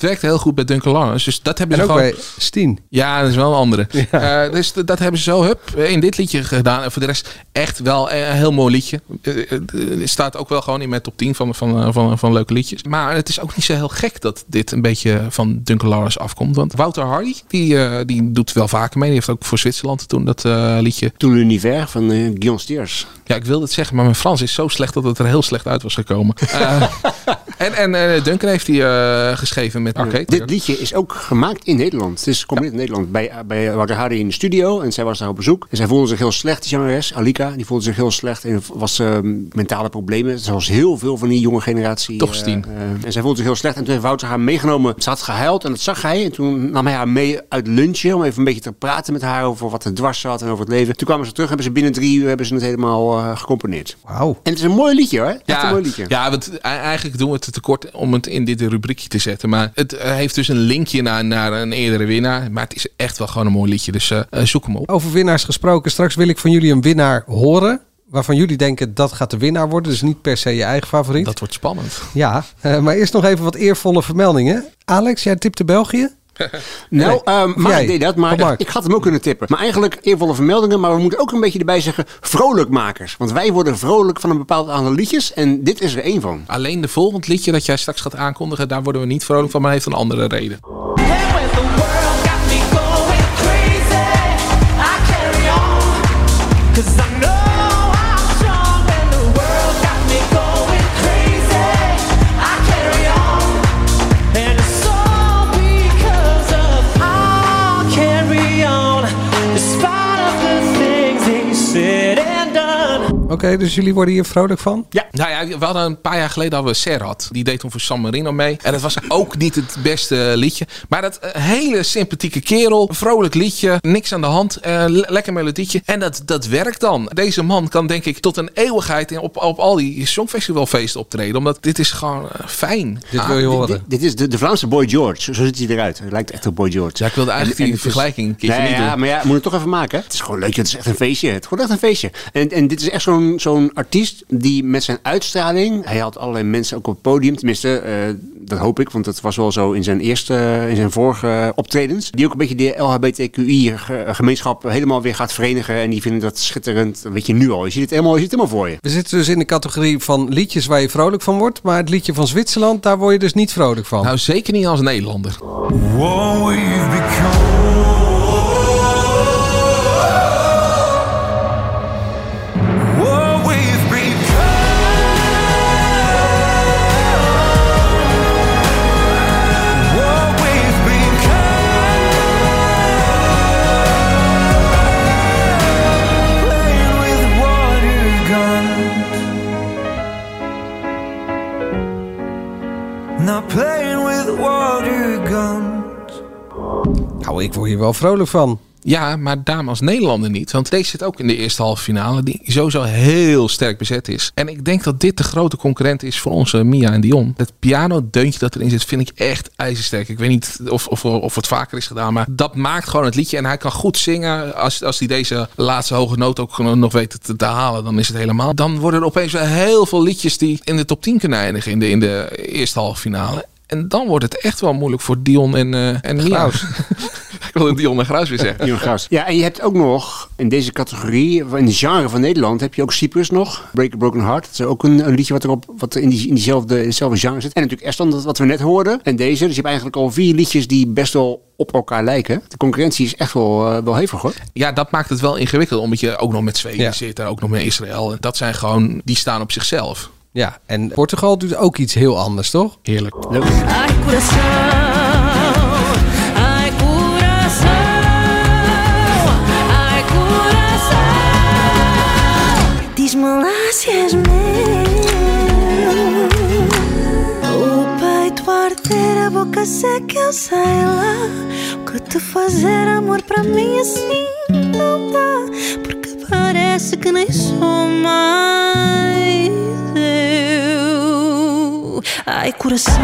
werkt heel goed bij Duncan Lawrence. Dus dat hebben En ze ook gewoon... bij Steen. Ja, dat is wel een andere. Eh, dus dat hebben ze zo hup, in dit liedje gedaan. En voor de rest echt wel een heel mooi liedje. Er staat ook wel gewoon in mijn top 10 van, van, van, van leuke liedjes. Maar het is ook niet zo heel gek dat dit een beetje van Duncan Lawrence afkomt. Want Wouter Hardy, die, die doet wel vaker mee. Die heeft ook voor Zwitserland toen dat eh, liedje. Toen l'univers van Guillaume Steers. Ja, ik wilde het zeggen, maar mijn Frans is zo slecht dat het er heel slecht uit was gekomen. Eh, en en eh, Duncan heeft die eh, geschreven met Arcade. Dit liedje is ook gemaakt in Nederland. Het is compleet in Nederland. Bij, bij Wouter Hardy in de studio. En zij was daar op bezoek. En zij voelde zich heel slecht, die zangeres. Alika, die voelde zich heel slecht. En was eh, mentale problemen. Zoals heel veel van die jonge generatie. Toch, eh, Stien. eh, en zij voelde zich heel slecht. En toen heeft Wouter haar meegenomen. Ze had gehuild en dat zag hij. En toen nam hij haar mee uit lunchen. Om even een beetje te praten met haar over wat er dwars zat en over het leven. Toen kwamen ze terug. Hebben ze binnen drie uur hebben ze het helemaal gecomponeerd. Wauw. En het is een mooi liedje hoor. Echt een Ja, mooi liedje. ja want e- eigenlijk doen we het te tekort om het in dit rubriekje te zetten. Maar het eh, heeft dus een linkje naar, naar een eerdere winnaar. Maar het is echt wel gewoon een mooi liedje. Dus eh, eh, zoek hem op. Over winnaars gesproken. Straks wil ik van jullie een winnaar horen. Waarvan jullie denken dat gaat de winnaar worden. Dus niet per se je eigen favoriet. Dat wordt spannend. Ja, maar eerst nog even wat eervolle vermeldingen. Alex, jij tipte België? Nou, Nee. ehm Of Mark jij? deed dat, maar ik had hem ook kunnen tippen. Maar eigenlijk eervolle vermeldingen, maar we moeten ook een beetje erbij zeggen vrolijkmakers. Want wij worden vrolijk van een bepaald aantal liedjes en dit is er één van. Alleen de volgend liedje dat jij straks gaat aankondigen, daar worden we niet vrolijk van, maar heeft een andere reden. Oké, dus jullie worden hier vrolijk van? Ja. Nou ja, we hadden een paar jaar geleden hadden we Serhat. Die deed toen voor San Marino mee. En dat was ook niet het beste liedje. Maar dat eh, hele sympathieke kerel. Vrolijk liedje. Niks aan de hand. eh, le- lekker melodietje. En dat, dat werkt dan. Deze man kan denk ik tot een eeuwigheid op, op al die songfestivalfeesten optreden. Omdat dit is gewoon eh, fijn. Dit Ah, wil je Dit, horen. dit- dit is de, de Vlaamse Boy George. Zo, ziet hij eruit. Hij lijkt echt op Boy George. Ja, ik wilde eigenlijk En- en die vergelijking een keertje Nee, niet ja, doen. maar ja, moet het toch even maken. hè? Het is gewoon leuk. Het is echt een feestje. Het is gewoon echt een feestje. En, en dit is echt zo'n zo'n artiest die met zijn uitstraling... Hij had allerlei mensen ook op het podium. Tenminste, eh, dat hoop ik. Want dat was wel zo in zijn eerste, in zijn vorige optredens. Die ook een beetje de LHBTQI-gemeenschap helemaal weer gaat verenigen. En die vinden dat schitterend. Dat weet je nu al. Je ziet het helemaal, je ziet het helemaal voor je. We zitten dus in de categorie van liedjes waar je vrolijk van wordt. Maar het liedje van Zwitserland, daar word je dus niet vrolijk van. Nou, zeker niet als Nederlander. What Nou, ik word hier wel vrolijk van. Ja, maar dame als Nederlander niet. Want deze zit ook in de eerste halve finale. Die sowieso heel sterk bezet is. En ik denk dat dit de grote concurrent is voor onze Mia en Dion. Het piano-deuntje dat erin zit vind ik echt ijzersterk. Ik weet niet of, of, of het vaker is gedaan. Maar dat maakt gewoon het liedje. En hij kan goed zingen. Als, als hij deze laatste hoge noot ook nog weet te, te halen. Dan is het helemaal. Dan worden er opeens wel heel veel liedjes die in de top 10 kunnen eindigen. In de, in de eerste halve finale. En dan wordt het echt wel moeilijk voor Dion en, eh en Mia. Ik wilde Dion en Graus weer zeggen. Dion Graus. Ja, en je hebt ook nog in deze categorie, in de genre van Nederland, heb je ook Cyprus nog. Break a Broken Heart. Dat is ook een, een liedje wat, erop, wat in, die, in diezelfde, dezelfde genre zit. En natuurlijk Estland, dat wat we net hoorden. En deze. Dus je hebt eigenlijk al vier liedjes die best wel op elkaar lijken. De concurrentie is echt wel, eh, wel hevig hoor. Ja, dat maakt het wel ingewikkeld. Omdat je ook nog met Zweden Ja. zit en ook nog met Israël. En dat zijn gewoon, die staan op zichzelf. Ja, en Portugal doet ook iets heel anders, toch? Heerlijk. Ai, boca seca, eu sei lá. O que fazer amor para mim assim não dá. Porque parece que nem sou mais eu. Ai, coração.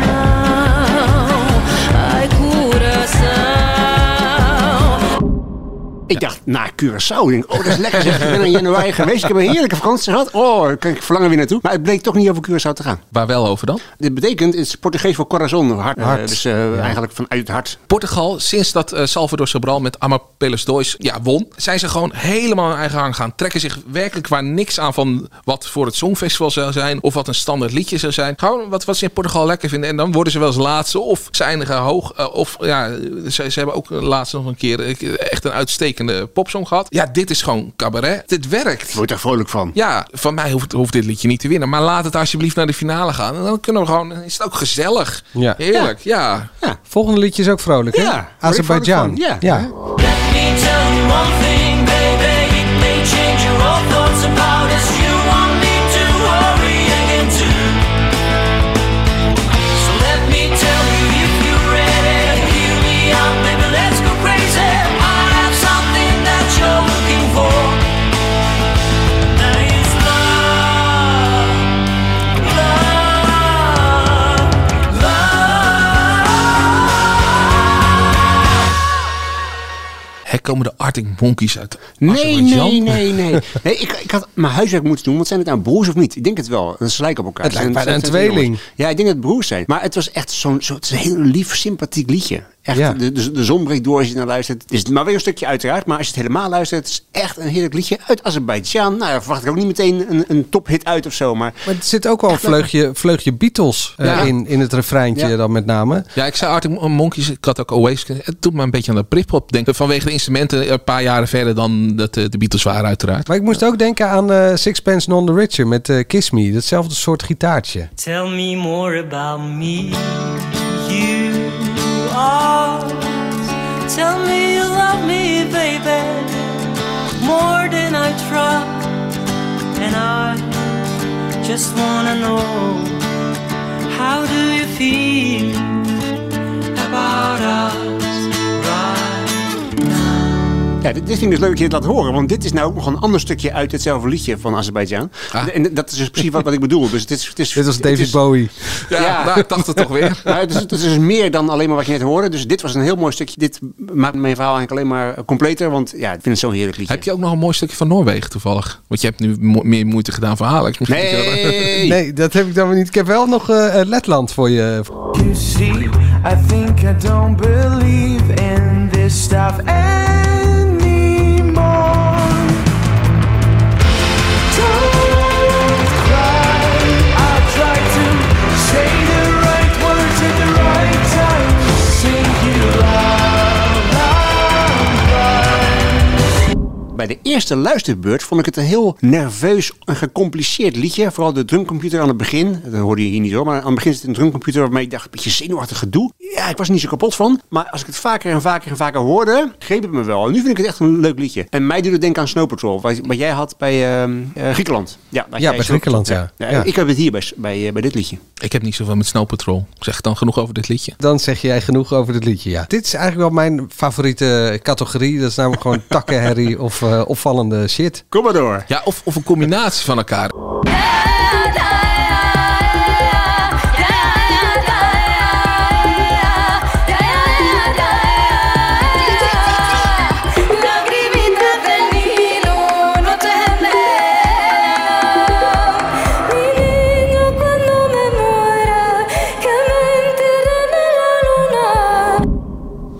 Ik dacht, naar Curaçao. Denk, oh, dat is lekker zeg. Ik ben in januari geweest. Ik heb een heerlijke vakantie gehad. Oh, ik verlangen weer naartoe. Maar het bleek toch niet over Curaçao te gaan. Waar wel over dan? Dit betekent, het is Portugees voor corazon, hart. Hart. Eh, dus eh, eigenlijk vanuit het hart. Portugal, sinds dat eh, Salvador Sobral met Amapeles Dois ja, won, zijn ze gewoon helemaal hun eigen gang gaan. Trekken zich werkelijk waar niks aan van wat voor het Songfestival zou zijn. Of wat een standaard liedje zou zijn. Gewoon wat, wat ze in Portugal lekker vinden. En dan worden ze wel eens laatste. Of ze eindigen hoog. of ja, ze, ze hebben ook laatst nog een keer echt een uitstekende popsong gehad. Ja, dit is gewoon cabaret. Dit werkt. Word daar vrolijk van. Ja, van mij hoeft, hoeft dit liedje niet te winnen. Maar laat het alsjeblieft naar de finale gaan. En dan kunnen we gewoon. Is het ook gezellig? Ja. Heerlijk, ja. Volgende liedje is ook vrolijk, hè? Ja, Azerbeidzjan. Ja. Let me tell you one thing, baby. It may change your own thoughts about komen de Arctic Monkeys uit Nee, nee, nee, nee. nee ik, ik had mijn huiswerk moeten doen. Want zijn het nou broers of niet? Ik denk het wel. Dat ze lijken op elkaar. Het lijkt Zijn- bijna een tweeling. Ja, ik denk dat het broers zijn. Maar het was echt zo'n zo, heel lief, sympathiek liedje. Echt, Ja. de, de, de zon breekt door als je naar luistert. Het is maar weer een stukje uiteraard. Maar als je het helemaal luistert, het is echt een heerlijk liedje uit Azerbeidzjan. Nou, daar verwacht ik ook niet meteen een, een tophit uit of zo. Maar Maar er zit ook wel een vleugje, vleugje Beatles eh, Ja. in, in het refreintje Ja. dan met name. Ja, ik zei Arctic Monkeys, ik had ook Oasis. Het doet me een beetje aan de Britpop denken. Vanwege de instrumenten een paar jaren verder dan dat eh, de Beatles waren uiteraard. Maar ik moest ook denken aan eh, Sixpence None the Richer met Kiss Me. Datzelfde soort gitaartje. Tell me more about me. Tell me you love me, baby. More than I try. And I just wanna know. How do you feel about us? Ja, dit, dit vind ik dus leuk dat je het laat horen. Want dit is nou ook nog een ander stukje uit hetzelfde liedje van Azerbeidzjan. En dat is dus precies wat, wat ik bedoel. Dus het is, het is, Dit was het David is- Bowie. Ja, Ja. nou, ik dacht het toch weer. Nou, het, is, het is dus meer dan alleen maar wat je net hoorde. Dus dit was een heel mooi stukje. Dit maakt mijn verhaal eigenlijk alleen maar completer. Want ja, ik vind het zo'n heerlijk liedje. Heb je ook nog een mooi stukje van Noorwegen toevallig? Want je hebt nu mo- meer moeite gedaan voor Alex. Misschien Nee! Nee, dat heb ik dan weer niet. Ik heb wel nog eh, eh, Letland voor je. You see, I think I don't believe in this stuff Bij de eerste luisterbeurt vond ik het een heel nerveus en gecompliceerd liedje. Vooral de drumcomputer aan het begin. Dat hoorde je hier niet hoor. Maar aan het begin zit een drumcomputer waarmee ik dacht, een beetje zenuwachtig gedoe. Ja, ik was er niet zo kapot van. Maar als ik het vaker en vaker en vaker hoorde, greep het me wel. En nu vind ik het echt een leuk liedje. En mij doet het denken aan Snow Patrol. Wat, wat jij had bij ehm, eh, Griekenland. Ja, Ja, dat jij bij Griekenland, Patrol- ja. Ja, Ja. Ik heb het hier bij, bij, eh, bij dit liedje. Ik heb niet zoveel met Snow Patrol. Zeg dan genoeg over dit liedje. Dan zeg jij genoeg over dit liedje, ja. Dit is eigenlijk wel mijn favoriete categorie. Dat is namelijk gewoon takkenherrie of eh, opvallende shit. Kom maar door. Ja, of, of een combinatie van elkaar.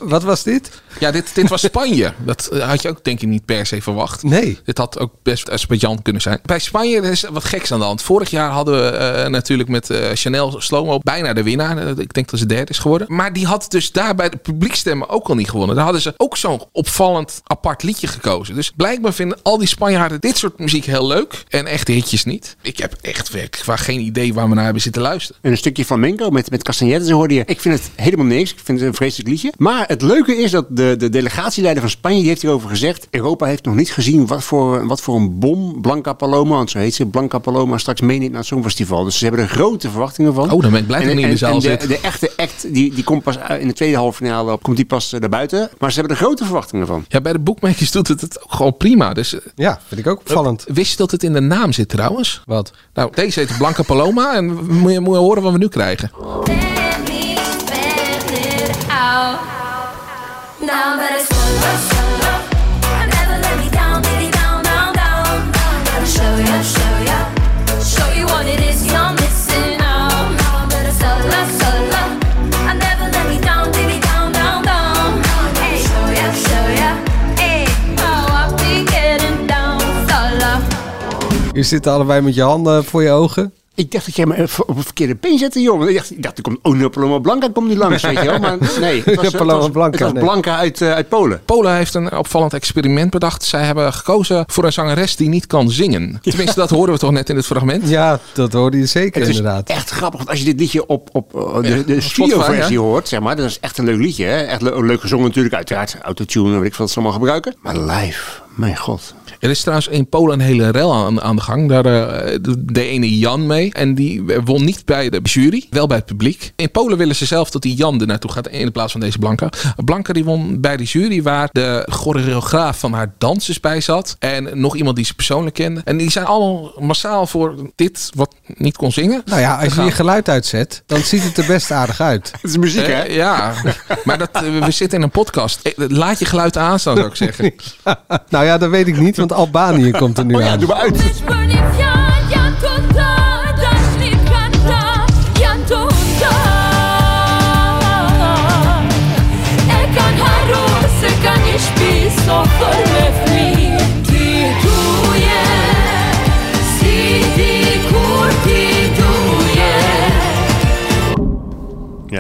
Wat was dit? Ja, dit, dit was Spanje. Dat eh, had je ook denk ik niet per se verwacht. Nee. Dit had ook best Azerbeidzjan kunnen zijn. Bij Spanje is wat geks aan de hand. Vorig jaar hadden we eh, natuurlijk met eh, Chanel Slomo bijna de winnaar. Ik denk dat ze derde is geworden. Maar die had dus daar bij de publiekstemmen ook al niet gewonnen. Daar hadden ze ook zo'n opvallend apart liedje gekozen. Dus blijkbaar vinden al die Spanjaarden dit soort muziek heel leuk. En echte hitjes niet. Ik heb echt werkelijk waar geen idee waar we naar hebben zitten luisteren. En een stukje flamenco met, met castanjetten, zo hoorde je. Ik vind het helemaal niks. Ik vind het een vreselijk liedje. Maar het leuke is dat de, de delegatieleider van Spanje, die heeft hierover gezegd. Europa heeft nog niet gezien wat voor, wat voor een bom Blanca Paloma, want zo heet ze, Blanca Paloma straks meeneemt naar het Songfestival. Dus ze hebben er grote verwachtingen van. Oh, dan ben ik blij dat ik niet in de zaal en zit. de, de echte act, die, die komt pas uit- in de tweede halve finale, komt die pas eh, naar buiten. Maar ze hebben er grote verwachtingen van. Ja, bij de boekmakers doet het het ook gewoon prima. Dus eh, Ja, vind ik ook opvallend. wist je dat het in de naam zit trouwens? Wat? Nou, deze heet Blanca Paloma. En moet je, moet je horen wat we nu krijgen. Je zit allebei met je handen voor je ogen. Ik dacht dat jij me op het verkeerde been zette, jongen. Ik dacht, ik dacht er komt Ono Paloma Blanca komt nu langs, weet je wel. Maar nee, het was, het Paloma was, Blanca, het was nee. Blanca uit, eh, uit Polen. Polen heeft een opvallend experiment bedacht. Zij hebben gekozen voor een zangeres die niet kan zingen. Tenminste, dat horen we toch net in het fragment. Ja, dat hoorde je zeker Het is inderdaad. echt grappig, want als je dit liedje op, op eh, de, Ja, de studio-versie hoort, zeg maar, dat is echt een leuk liedje. Hè? Echt le- leuk gezongen natuurlijk, uiteraard. Autotune, weet ik wat ze allemaal gebruiken. Maar live, mijn god. Er is trouwens in Polen een hele rel aan, aan de gang. Daar eh, deed ene Jan mee. En die won niet bij de jury, wel bij het publiek. In Polen willen ze zelf dat die Jan er naartoe gaat in plaats van deze Blanca. Blanca die won bij de jury waar de choreograaf van haar dansers bij zat. En nog iemand die ze persoonlijk kende. En die zijn allemaal massaal voor dit wat niet kon zingen. Nou ja, als je je geluid uitzet, dan ziet het er best aardig uit. Het is muziek, hè? Eh, ja, maar dat, eh, we zitten in een podcast. Laat je geluid aanstaan, zou ik zeggen. nou ja, dat weet ik niet, want Albanië komt er nu Oh ja, aan. doe maar uit.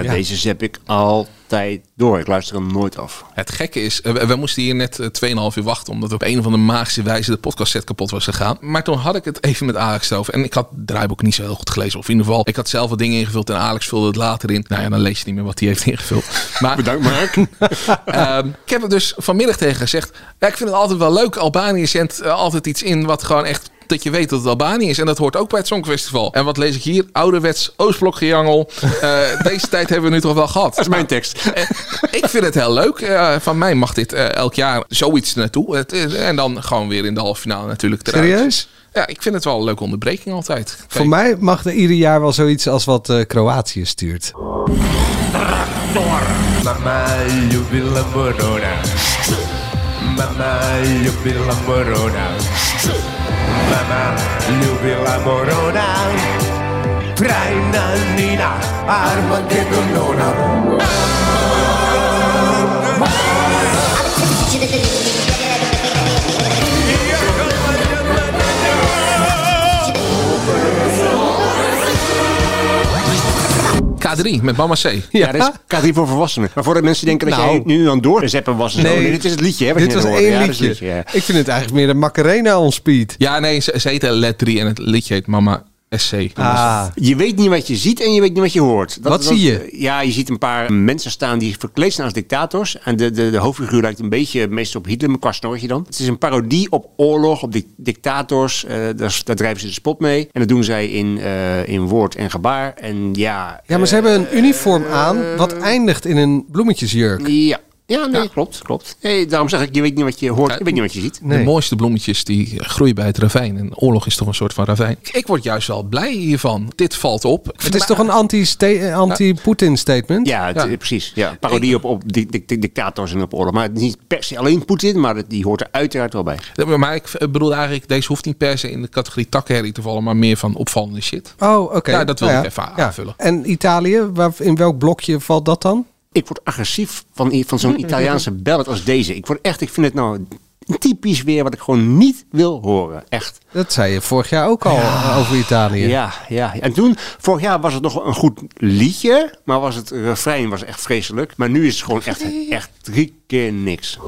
Ja, deze zet ik altijd door. Ik luister hem nooit af. Het gekke is, eh, we, we moesten hier net eh, 2,5 uur wachten. Omdat op een of andere magische wijze de podcastset kapot was gegaan. Maar toen had ik het even met Alex over. En ik had het draaiboek niet zo heel goed gelezen. Of in ieder geval, ik had zelf wat dingen ingevuld. En Alex vulde het later in. Nou ja, dan lees je niet meer wat hij heeft ingevuld. Maar Bedankt, Mark. Ehm, ik heb er dus vanmiddag tegen gezegd. Ja, ik vind het altijd wel leuk. Albanië zendt eh, altijd iets in wat gewoon echt. Dat je weet dat het Albanië is. En dat hoort ook bij het Songfestival. En wat lees ik hier? Ouderwets Oostblokgejangel. Eh deze tijd hebben we nu toch wel gehad. Dat is mijn tekst. Eh, ik vind het heel leuk. Eh, van mij mag dit eh, elk jaar zoiets naartoe. Het, en dan gewoon weer in de halve finale natuurlijk eruit. Serieus? Ja, ik vind het wel een leuke onderbreking altijd. Kijk, Voor mij mag er ieder jaar wel zoiets als wat eh, Kroatië stuurt. Mama ljubila morona Mama ljubila morona mama ljubila morona Trajna Nina, Armageddonona Mama, mama, mama K3 met Mama C. Ja, dat is K3 voor volwassenen. Maar voor de mensen die denken dat Nou. jij nu aan doorzeppen was zo. Nee. Nee, dit is het liedje, hè? wat Dit je was één Ja, liedje. ja. Ik vind het eigenlijk meer de Macarena on speed. Ja, nee, ze, ze heet Let 3 en het liedje heet Mama SC. Ah, Je weet niet wat je ziet en je weet niet wat je hoort. Dat- Wat dat- zie je? Ja, je ziet een paar mensen staan die verkleed zijn als dictators. En de, de, de hoofdfiguur lijkt een beetje meestal op Hitler, maar qua snorretje dan. Het is een parodie op oorlog, op di- dictators. Eh, daar, daar drijven ze de spot mee. En dat doen zij in, eh, in woord en gebaar. En ja... ja, maar ze hebben een uniform aan wat eindigt in een bloemetjesjurk. Ja, ja nee, klopt, klopt. Nee, daarom zeg ik, je weet niet wat je hoort, je weet niet wat je ziet. Nee. De mooiste bloemetjes die groeien bij het ravijn. En oorlog is toch een soort van ravijn. Ik word juist wel blij hiervan. Dit valt op. Het is toch een eh, anti-Poetin statement? Ja, het- Ja. precies. Ja, parodie op, op di- di- di- dictators en op oorlog. Maar niet per se alleen Poetin, maar die hoort er uiteraard wel bij. Maar ik bedoel eigenlijk, deze hoeft niet per se in de categorie takherrie te vallen, maar meer van opvallende shit. Oh, oké. Ja, dat wil Nou ik even Ja. aanvullen. En Italië, waar, in welk blokje valt dat dan? Ik word agressief van, van zo'n Italiaanse ballad als deze. Ik word echt, ik vind het nou typisch weer wat ik gewoon niet wil horen. Echt. Dat zei je vorig jaar ook al eh, over Italië. Ja, ja. En toen, vorig jaar was het nog een goed liedje, maar was het refrein was echt vreselijk. Maar nu is het gewoon echt, echt drie keer niks.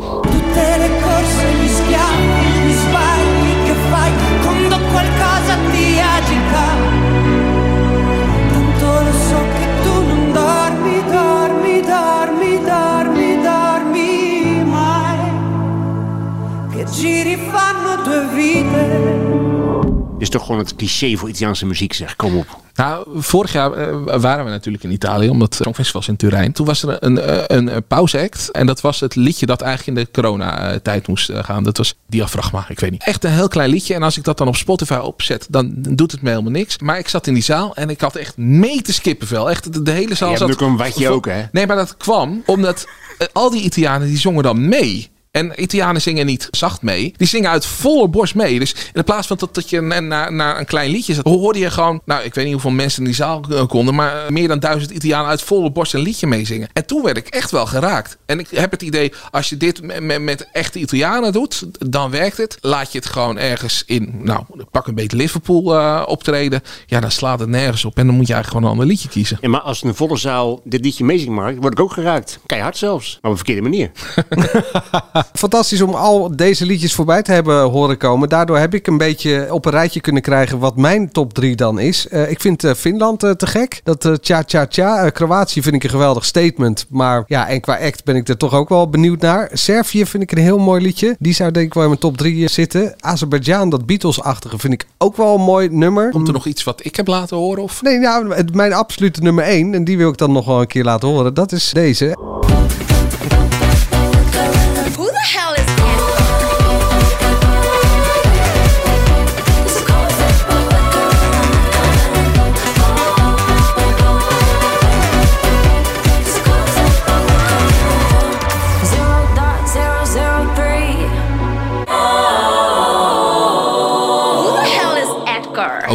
Dit is toch gewoon het cliché voor Italiaanse muziek, zeg. Kom op. Nou, vorig jaar eh, waren we natuurlijk in Italië, omdat het Songfestival was in Turijn. Toen was er een, eh, een, een pauzeact. En dat was het liedje dat eigenlijk in de coronatijd moest eh, gaan. Dat was Diafragma, ik weet niet. Echt een heel klein liedje. En als ik dat dan op Spotify opzet, dan doet het me helemaal niks. Maar ik zat in die zaal en ik had echt mee te skippenvel. Echt, de, de hele zaal Je zat... hebt ook een watje ook, hè? Nee, maar dat kwam omdat eh, al die Italianen die zongen dan mee. En Italianen zingen niet zacht mee. Die zingen uit volle borst mee. Dus in plaats van dat, dat je na- naar naar een klein liedje zat, hoorde je gewoon, nou ik weet niet hoeveel mensen in die zaal eh, konden, maar eh, meer dan duizend Italianen uit volle borst een liedje meezingen. En toen werd ik echt wel geraakt. En ik heb het idee, als je dit met, met, met echte Italianen doet, dan werkt het. Laat je het gewoon ergens in, nou pak een beetje Liverpool eh, optreden. Ja, dan slaat het nergens op. En dan moet je eigenlijk gewoon een ander liedje kiezen. Ja, maar als een volle zaal dit liedje meezingt, word ik ook geraakt. Keihard zelfs. Maar op een verkeerde manier. Fantastisch om al deze liedjes voorbij te hebben horen komen. Daardoor heb ik een beetje op een rijtje kunnen krijgen wat mijn top 3 dan is. Eh, ik vind eh, Finland eh, te gek. Dat Tja Tja Tja. Kroatië vind ik een geweldig statement. Maar ja, en qua act ben ik er toch ook wel benieuwd naar. Servië vind ik een heel mooi liedje. Die zou denk ik wel in mijn top 3 zitten. Azerbeidzjan, dat Beatles-achtige, vind ik ook wel een mooi nummer. Komt er nog iets wat ik heb laten horen? Of? Nee, nou, het- mijn absolute nummer 1, en die wil ik dan nog wel een keer laten horen. Dat is deze.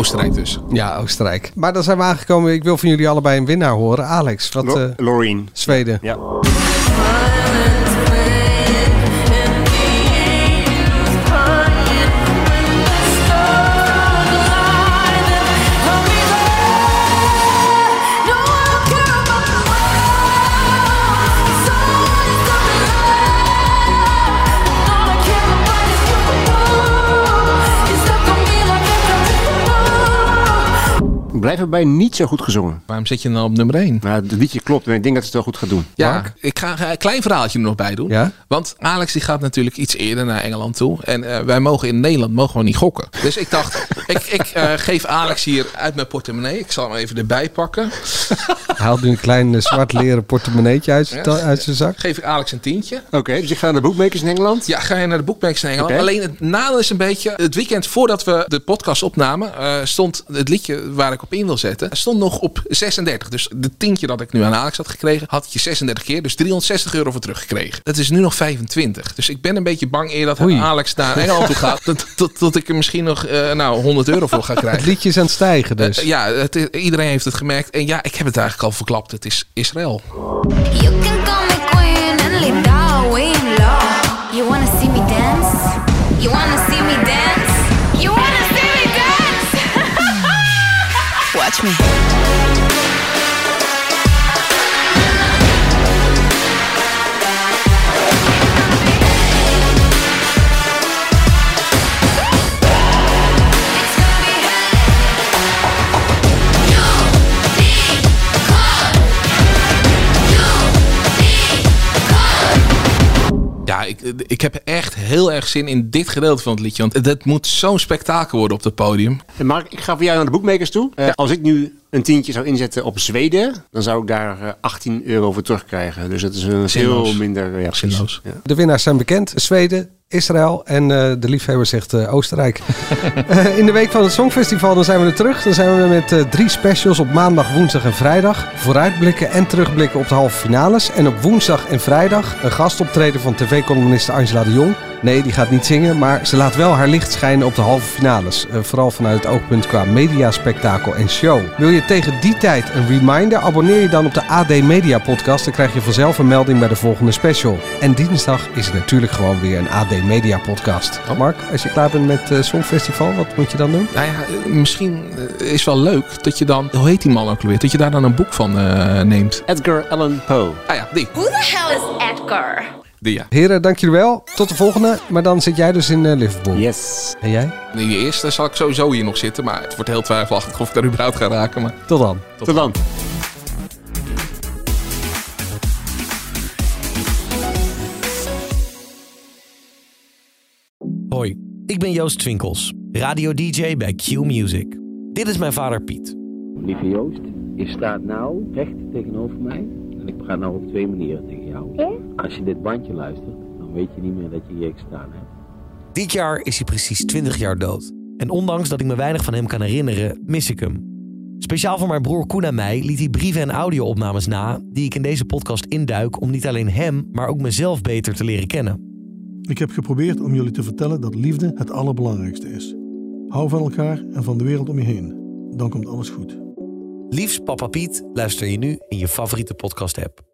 Oostenrijk dus. Ja, Oostenrijk. Maar dan zijn we aangekomen. Ik wil van jullie allebei een winnaar horen. Alex, wat... Lo- eh, Loreen. Zweden. Ja. Blijf erbij niet zo goed gezongen. Waarom zit je dan op nummer 1? Nou, het liedje klopt en ik denk dat het wel goed gaat doen. Ja, ik ga een klein verhaaltje er nog bij doen. Ja? Want Alex die gaat natuurlijk iets eerder naar Engeland toe. En eh, wij mogen in Nederland mogen we niet gokken. Dus ik dacht, ik, ik eh, geef Alex hier uit mijn portemonnee. Ik zal hem even erbij pakken. Hij haalt nu een klein eh, zwart leren portemonneetje uit, uit zijn zak. Geef ik Alex een tientje. Oké, dus ik ga naar de boekmakers in Engeland. Ja, ga je naar de boekmakers in Engeland. Alleen het nadeel is een beetje... Het weekend voordat we de podcast opnamen... eh, stond het liedje waar ik op in wil zetten... stond nog op 36. Dus de tientje dat ik nu aan Alex had gekregen... had je 36 keer. Dus 360 euro voor teruggekregen. Het is nu nog 25. Dus ik ben een beetje bang eer dat Oei. Alex naar Engeland toe gaat... dat, dat, dat ik er misschien nog eh, nou, 100 euro voor ga Het krijgen. liedje is aan het stijgen dus. Eh, ja, het, is- iedereen heeft het gemerkt. En ja, ik heb het eigenlijk al verklapt. Het is Israël. You can call Watch me. Ik, heb echt heel erg zin in dit gedeelte van het liedje. Want het moet zo'n spektakel worden op het podium. En Mark, ik ga voor jou naar de boekmakers toe. Eh, als ik nu een tientje zou inzetten op Zweden, dan zou ik daar eh, 18 euro voor terugkrijgen. Dus dat is een Zinloos. veel minder. Ja, precies. Zinloos. Ja. De winnaars zijn bekend. Zweden, Israël en eh, de liefhebber zegt eh, Oostenrijk. Eh, in de week van het Songfestival dan zijn we er terug. Dan zijn we met eh, drie specials op maandag, woensdag en vrijdag. Vooruitblikken en terugblikken op de halve finales. En op woensdag en vrijdag een gastoptreden van tv-columniste Angela de Jong. Nee, die gaat niet zingen, maar ze laat wel haar licht schijnen op de halve finales. Eh, vooral vanuit het oogpunt qua mediaspectakel en show. Wil je tegen die tijd een reminder? Abonneer je dan op de AD Media podcast. Dan krijg je vanzelf een melding bij de volgende special. En dinsdag is er natuurlijk gewoon weer een AD Media podcast. Mark, als je klaar bent met het Songfestival, wat moet je dan doen? Nou ja, eh, misschien eh, is wel leuk dat je dan... Hoe heet die man ook alweer? Dat je daar dan een boek van eh, neemt. Edgar Allan Poe. Ah ja, die. Who the hell is Edgar? Heren, dank jullie wel. Tot de volgende. Maar dan zit jij dus in eh, Liverpool. Yes. En jij? Die eerste zal ik sowieso hier nog zitten. Maar het wordt heel twijfelachtig of ik daar überhaupt ga raken. Maar Tot dan. Tot dan. Hoi, ik ben Joost Twinkels, radio-dj bij Q Music. Dit is mijn vader Piet. Lieve Joost, je staat nou recht tegenover mij. En ik praat nou op twee manieren tegen jou. Als je dit bandje luistert, dan weet je niet meer dat je hier gestaan hebt. Dit jaar is hij precies 20 jaar dood. En ondanks dat ik me weinig van hem kan herinneren, mis ik hem. Speciaal voor mijn broer Koen en mij liet hij brieven en audio-opnames na... die ik in deze podcast induik om niet alleen hem, maar ook mezelf beter te leren kennen. Ik heb geprobeerd om jullie te vertellen dat liefde het allerbelangrijkste is. Hou van elkaar en van de wereld om je heen. Dan komt alles goed. Liefs Papa Piet luister je nu in je favoriete podcast app.